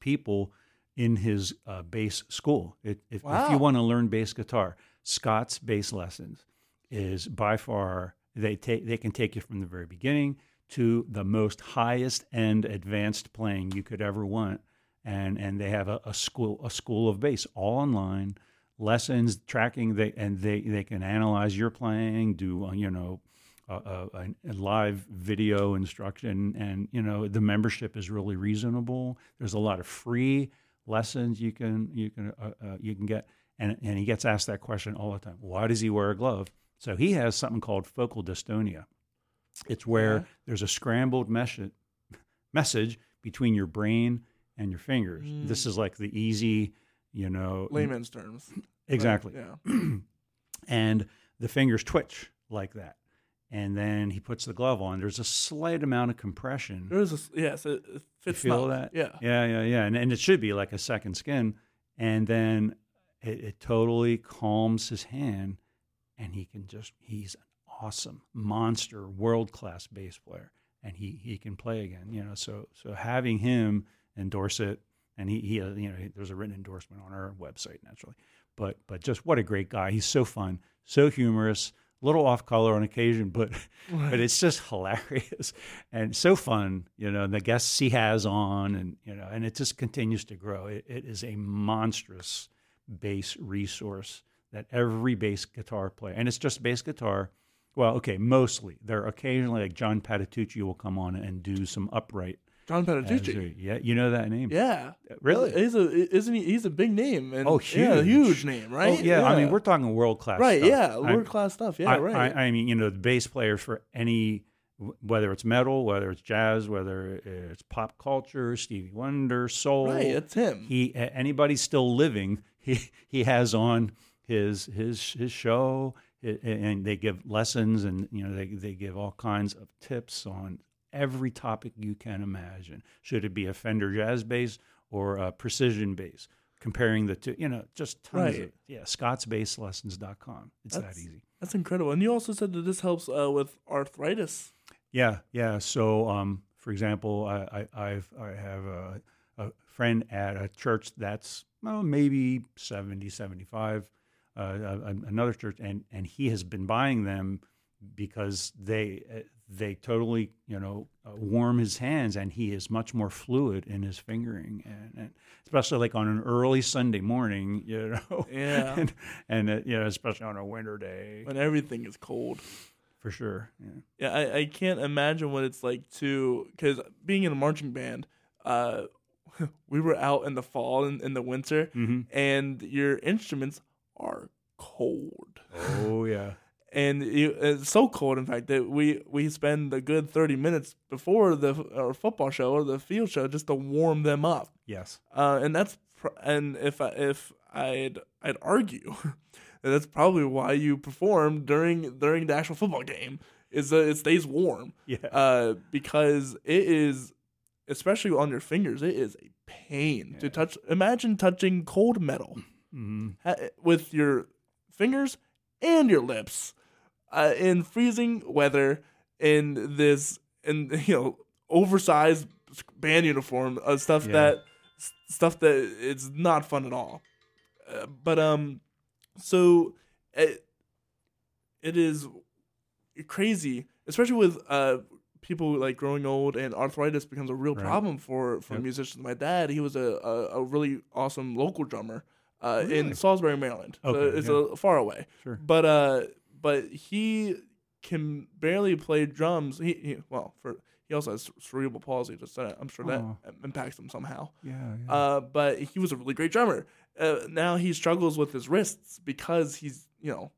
people in his uh, bass school. It, if, if you want to learn bass guitar, Scott's bass lessons is by far they take they can take you from the very beginning to the most highest end advanced playing you could ever want. And and they have a, a school a school of bass all online lessons tracking they and they they can analyze your playing do uh, you know a, a, a live video instruction and you know the membership is really reasonable there's a lot of free lessons you can you can uh, uh, you can get and and he gets asked that question all the time why does he wear a glove so he has something called focal dystonia it's where Yeah. there's a scrambled message message between your brain and your fingers Mm. this is like the easy you know Layman's terms. exactly Yeah. and the fingers twitch like that. And then he puts the glove on. There's a slight amount of compression. There is a yes. It, it fits. feel enough. that? Yeah. Yeah, yeah, yeah. And, and it should be like a second skin. And then it, it totally calms his hand. And he can just, he's an awesome monster, world class bass player. And he, he can play again, you know. So, so having him endorse it, and he, he, uh, you know, there's a written endorsement on our website naturally. But, but just what a great guy. He's so fun, so humorous, little off color on occasion, but but it's just hilarious and so fun, you know. and The guests he has on, and you know, and it just continues to grow. It, it is a monstrous bass resource that every bass guitar player, and it's just bass guitar. Well, okay, mostly. There are occasionally, like John Patitucci will come on and do some upright John Patitucci. yeah, you know that name? Yeah, Really? He's a isn't he? He's a big name. And, Oh, yeah, huge. huge name, Oh, right? yeah, I mean, we're talking world class. right. stuff. Yeah, world class stuff. Yeah, I, right. I, I mean, you know, the bass players for any, whether it's metal, whether it's jazz, whether it's pop culture, Stevie Wonder, soul. right, it's him. He anybody still living, he he has on his his his show, and they give lessons, and you know they they give all kinds of tips on every topic you can imagine. Should it be a Fender jazz bass or a precision bass? Comparing the two, you know, just tons Right. of yeah. ScottsBassLessons.com. It's that easy. That's incredible. And you also said that this helps uh, with arthritis. Yeah, yeah. So, um, for example, I, I, I've, I have a, a friend at a church that's well, maybe 70, 75, uh, another church, and, and he has been buying them because they uh, they totally you know uh, warm his hands, and he is much more fluid in his fingering, and, and especially like on an early Sunday morning, you know, Yeah. and, and uh, you know, especially on a winter day, when everything is cold. for sure. Yeah. Yeah, I, I can't imagine what it's like to because being in a marching band, uh, we were out in the fall and in the winter, Mm-hmm. and your instruments are cold, Oh yeah. And it's so cold, in fact, that we we spend a good thirty minutes before the our football show or the field show just to warm them up, Yes. uh, and that's pr- and if I, if I'd I'd argue that that's probably why you perform during during the actual football game is that it stays warm Yeah. uh, because it is, especially on your fingers, it is a pain to touch. Imagine touching cold metal hmm ha- with your fingers and your lips uh, in freezing weather in this in you know oversized band uniform uh, stuff Yeah. that stuff that it's not fun at all. Uh, but um, so it it is crazy, especially with uh people like growing old and arthritis becomes a real Right. problem for for Yep. musicians. My dad, he was a a, a really awesome local drummer uh, in Salisbury, Maryland. So Okay, it's yeah. a far away, Sure. but uh, but he can barely play drums. He, he well for. He also has cerebral palsy. Just uh, I'm sure that Oh. impacts him somehow. Yeah. yeah. Uh, but he was a really great drummer. Uh, now he struggles with his wrists because he's you know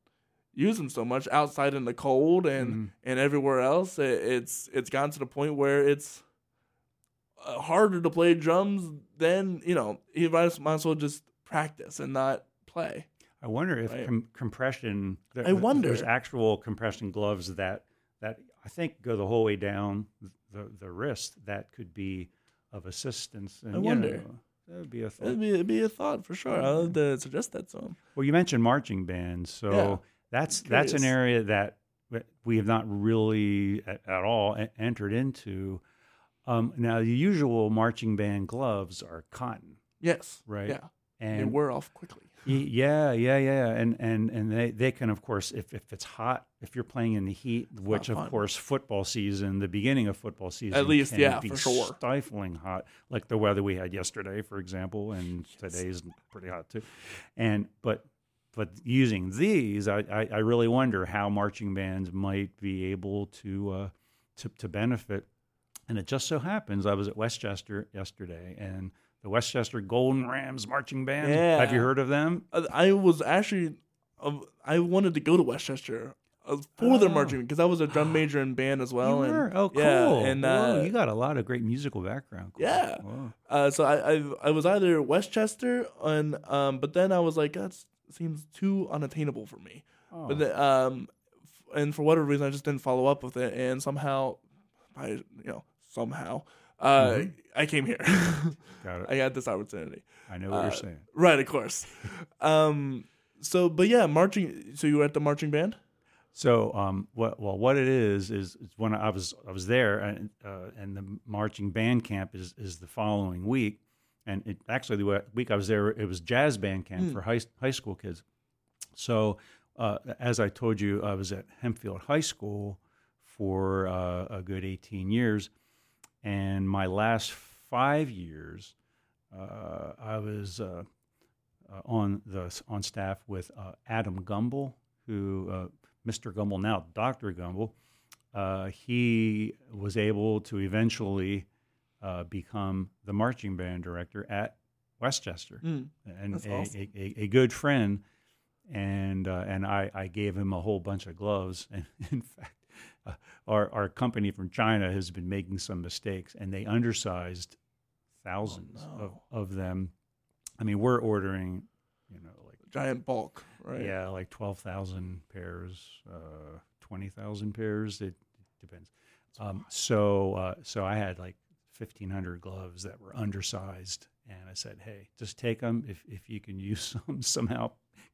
using so much outside in the cold and Mhm. and everywhere else. It, it's it's gotten to the point where it's uh, harder to play drums than you know. He might as well just practice and not play. I wonder if right. com- compression. There, I wonder. There's actual compression gloves that that I think go the whole way down the the wrist. That could be of assistance. And, I wonder. know, that would be a thought. It'd be, it'd be a thought for sure. I'll have to suggest that to him. Well, you mentioned marching bands, so Yeah. that's that's an area that we have not really at, at all entered into. Um, now, the usual marching band gloves are cotton, Yes. right? Yeah. And they wear off quickly. Yeah, yeah, yeah, and and and they they can of course if if it's hot if you're playing in the heat, which of course football season, the beginning of football season, at least, can yeah, be for sure. stifling hot, like the weather we had yesterday, for example, and today's pretty hot too, and but. But using these, I, I, I really wonder how marching bands might be able to, uh, to to benefit. And it just so happens I was at West Chester yesterday, and the West Chester Golden Rams marching band. Have you heard of them? I was actually, uh, I wanted to go to West Chester uh, for their Oh. marching because I was a drum major in band as well. you and. Oh, cool. Yeah, and Whoa, uh, you got a lot of great musical background. Cool. Yeah. Uh, so I, I I was either West Chester and um, but then I was like that seems too unattainable for me. Oh. But then, um, f- and for whatever reason I just didn't follow up with it, and somehow, I you know somehow, uh, Mhm. I came here. got it. I got this opportunity. I know what uh, you're saying. Right, of course. um, so, but yeah, marching. So you were at the marching band. So, um, what, well, what it is is, is when I was I was there, and uh, and the marching band camp is is the following week, and it actually the week I was there, it was jazz band camp Mm. for high high school kids. So, uh, as I told you, I was at Hempfield High School for uh, a good eighteen years, and my last five years, uh, I was uh, uh, on the on staff with uh, Adam Gumble, who uh, Mr. Gumble now Dr. Gumble. Uh, he was able to eventually uh, become the marching band director at West Chester, Mm. and a, awesome. a, a, a good friend. And uh, and I, I gave him a whole bunch of gloves. And in fact, uh, our our company from China has been making some mistakes, and they undersized thousands Oh, no. of, of them. I mean, we're ordering, you know, like Giant bulk, right? yeah, like twelve thousand pairs, uh, twenty thousand pairs. It depends. Um, so uh, so I had like fifteen hundred gloves that were undersized, and I said, hey, just take them if if you can use them somehow.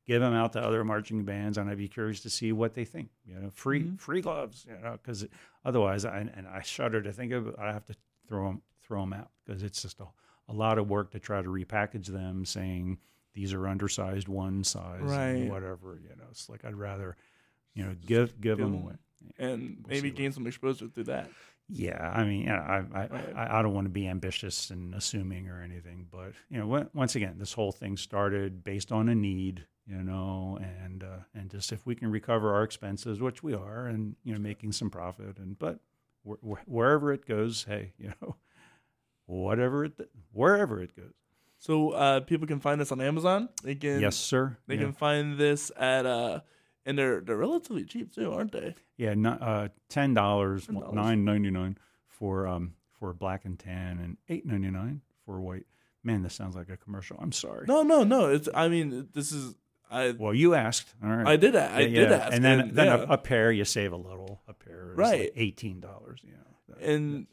Give them out to other marching bands, and I'd be curious to see what they think. You know, free Mhm. free gloves. You know, because otherwise, I, and I shudder to think of it. I have to throw them throw them out because it's just a, a lot of work to try to repackage them, saying these are undersized one size, and Right. whatever. You know, it's like I'd rather, you know, give give give them 'em. away. And We'll maybe see what- gain some exposure through that. Yeah, I mean, you know, I I, I I don't want to be ambitious and assuming or anything, but you know, on- once again, this whole thing started based on a need, you know, and uh, and just if we can recover our expenses, which we are, and you know, making some profit, and but wh- wherever it goes, hey, you know, whatever it wherever it goes. So uh, people can find this on Amazon. They can yes, sir. They yeah. can find this at uh, and they're they're relatively cheap too, aren't they? Yeah, no, uh, ten dollars, nine ninety nine for um for black and tan, and eight ninety nine for white. Man, this sounds like a commercial. I'm sorry. No, no, no. It's I mean this is I Well, you asked. All right. I did I Yeah, did yeah. ask, and then and, then yeah. a, a pair you save a little. A pair is Right. like eighteen dollars. You know. That- and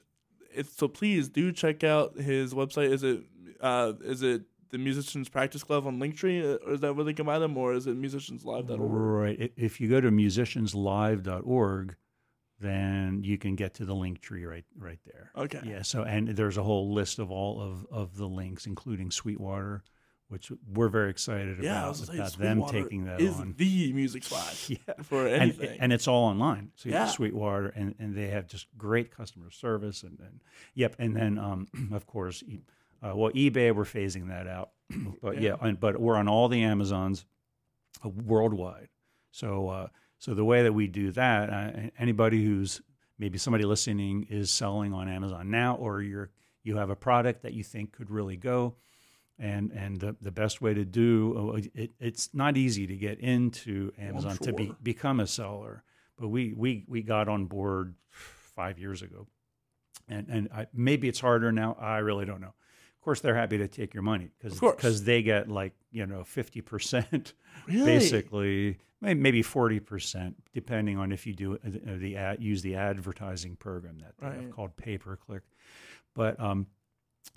it's so please do check out his website. Is it uh is it the Musicians Practice Glove on Linktree? Uh, Or is that where they can buy them, or is it musicianslive.org? Right. If you go to musicianslive.org, then you can get to the link tree right right there. Okay. Yeah. So and there's a whole list of all of, of the links, including Sweetwater, which we're very excited Yeah, about, say, them taking that is on. the music spot Yeah. for And, anything. and it's all online. So Yeah. Sweetwater, and, and they have just great customer service. And, and yep. And then, um, of course, uh, well, eBay, we're phasing that out. but yeah, and, but we're on all the Amazons uh, worldwide. So, uh, so the way that we do that, uh, anybody who's maybe somebody listening is selling on Amazon now, or you're you have a product that you think could really go, and and the, the best way to do uh, it, it's not easy to get into Amazon to be become a seller, but we we we got on board five years ago, and and I, maybe it's harder now. I really don't know. Of course, they're happy to take your money because because they get like you know fifty percent Really? basically maybe 40% depending on if you do uh, the, the ad, use the advertising program that they have called pay per click but um,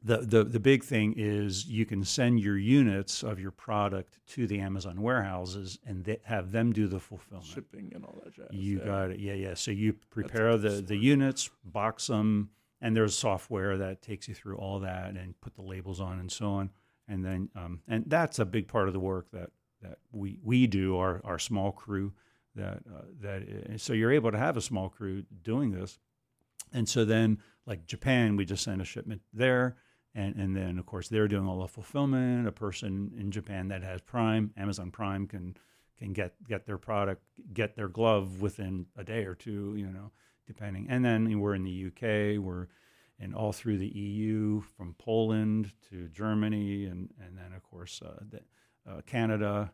the, the the big thing is you can send your units of your product to the Amazon warehouses and they have them do the fulfillment shipping and all that jazz. you yeah. got it. Yeah, yeah. So you prepare the, the units, box them, and there's software that takes you through all that and put the labels on and so on. And then, um, and that's a big part of the work that, that we, we do, our, our small crew. That uh, that so you're able to have a small crew doing this, and so then like Japan, we just sent a shipment there, and and then of course they're doing all the fulfillment. A person in Japan that has Prime, Amazon Prime can can get get their product, get their glove within a day or two, you know, depending. And then we're in the UK, we're in all through the EU, from Poland to Germany, and and then of course uh, the, uh, Canada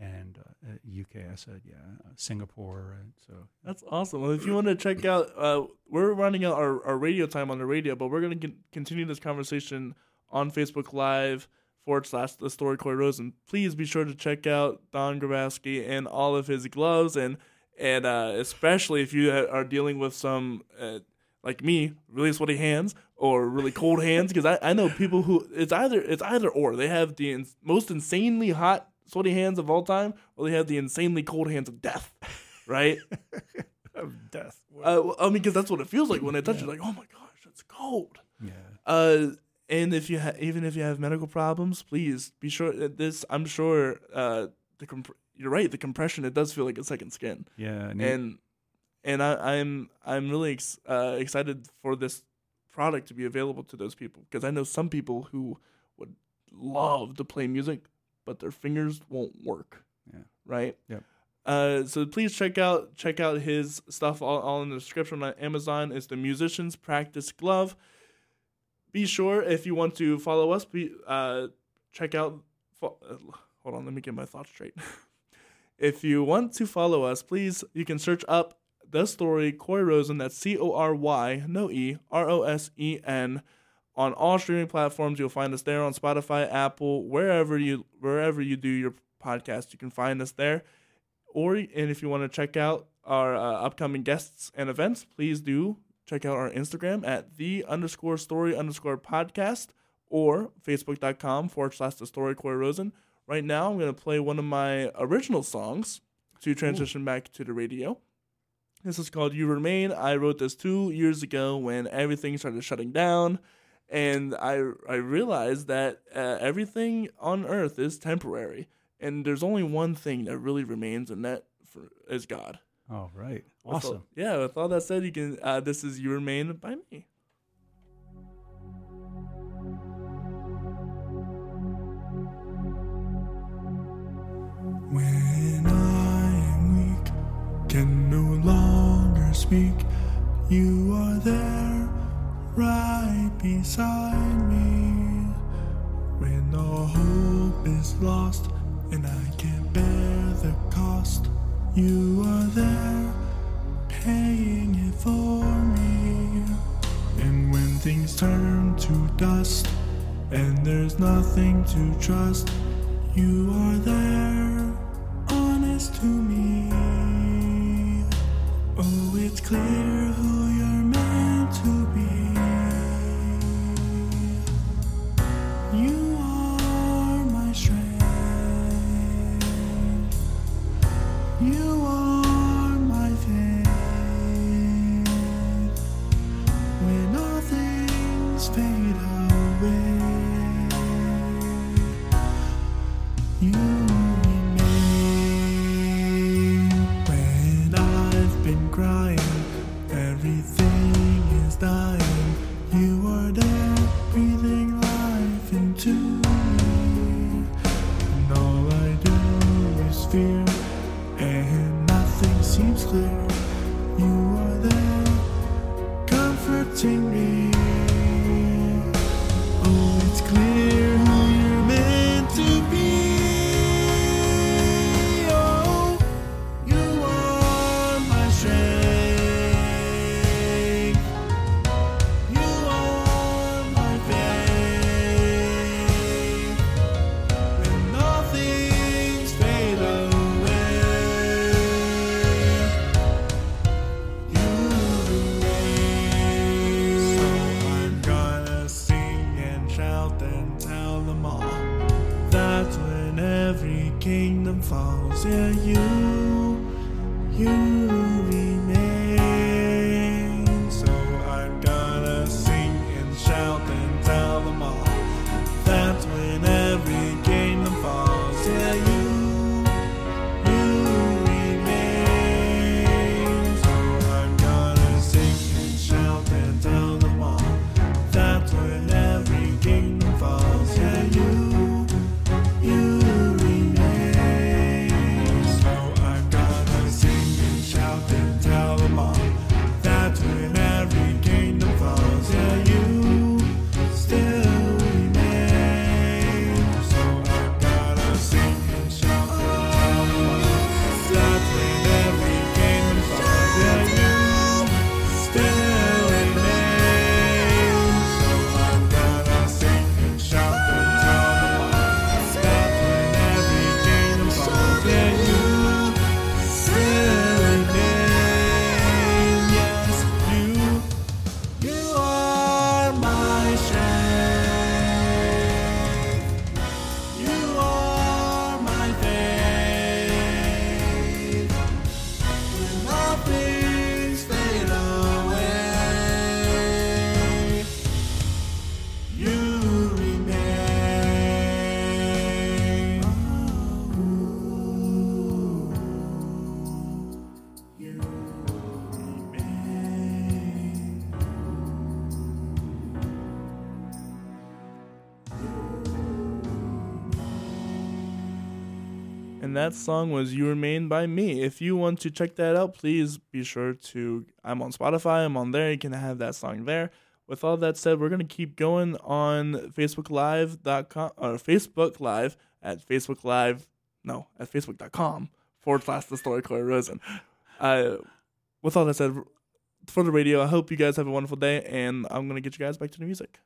and uh, UK. I said, yeah, uh, Singapore. And so That's awesome. Well, if you want to check out, uh, we're running out our, our radio time on the radio, but we're going to continue this conversation on Facebook Live forward slash the story Cory Rosen. Please be sure to check out Don Grabowski and all of his gloves, and and uh, especially if you are dealing with some. Uh, like me, really sweaty hands or really cold hands, because I, I know people who it's either it's either or. They have the ins- most insanely hot sweaty hands of all time, or they have the insanely cold hands of death, right? of death. Uh, I mean, because that's what it feels like when it touches. Like, oh my gosh, it's cold. Yeah. Uh, and if you ha- even if you have medical problems, please be sure that this. I'm sure uh, the comp- you're right. The compression it does feel like a second skin, Yeah. And, and and I, I'm I'm really ex- uh, excited for this product to be available to those people because I know some people who would love to play music, but their fingers won't work. Yeah. Right. Yep. Uh, so please check out check out his stuff all, all in the description on Amazon. It's the Musician's Practice Glove. be sure if you want to follow us, be, uh, check out. Fo- uh, hold on, let me get my thoughts straight. if you want to follow us, please you can search up the story Cory Rosen. That's C O R Y no E R O S E N on all streaming platforms. You'll find us there on Spotify, Apple, wherever you wherever you do your podcast. You can find us there. Or and if you want to check out our uh, upcoming guests and events, please do check out our Instagram at the underscore story underscore podcast or facebook.com forward slash the story Cory Rosen. Right now, I'm going to play one of my original songs to transition back to the radio. This is called You Remain. I wrote this two years ago when everything started shutting down. And I, I realized that uh, everything on earth is temporary. And there's only one thing that really remains, and that for, is God. All right. With all- Awesome. yeah, with all that said, you can. Uh, this is You Remain by me. When I am weak, can no longer speak, you are there, right beside me. When all hope is lost and I can't bear the cost, you are there, paying it for me. And when things turn to dust and there's nothing to trust, you are there, to me. Oh, it's clear who you're meant to be. Kingdom falls. Yeah, you, you that song was You Remain by me. If you want to check that out, please be sure to. I'm on Spotify, I'm on there. You can have that song there. with all that said, we're gonna keep going on Facebook Live.com or Facebook Live at Facebook Live, no, at Facebook.com forward slash the story Cory Rosen. Uh, with all that said, for the radio, I hope you guys have a wonderful day, and I'm gonna get you guys back to the music.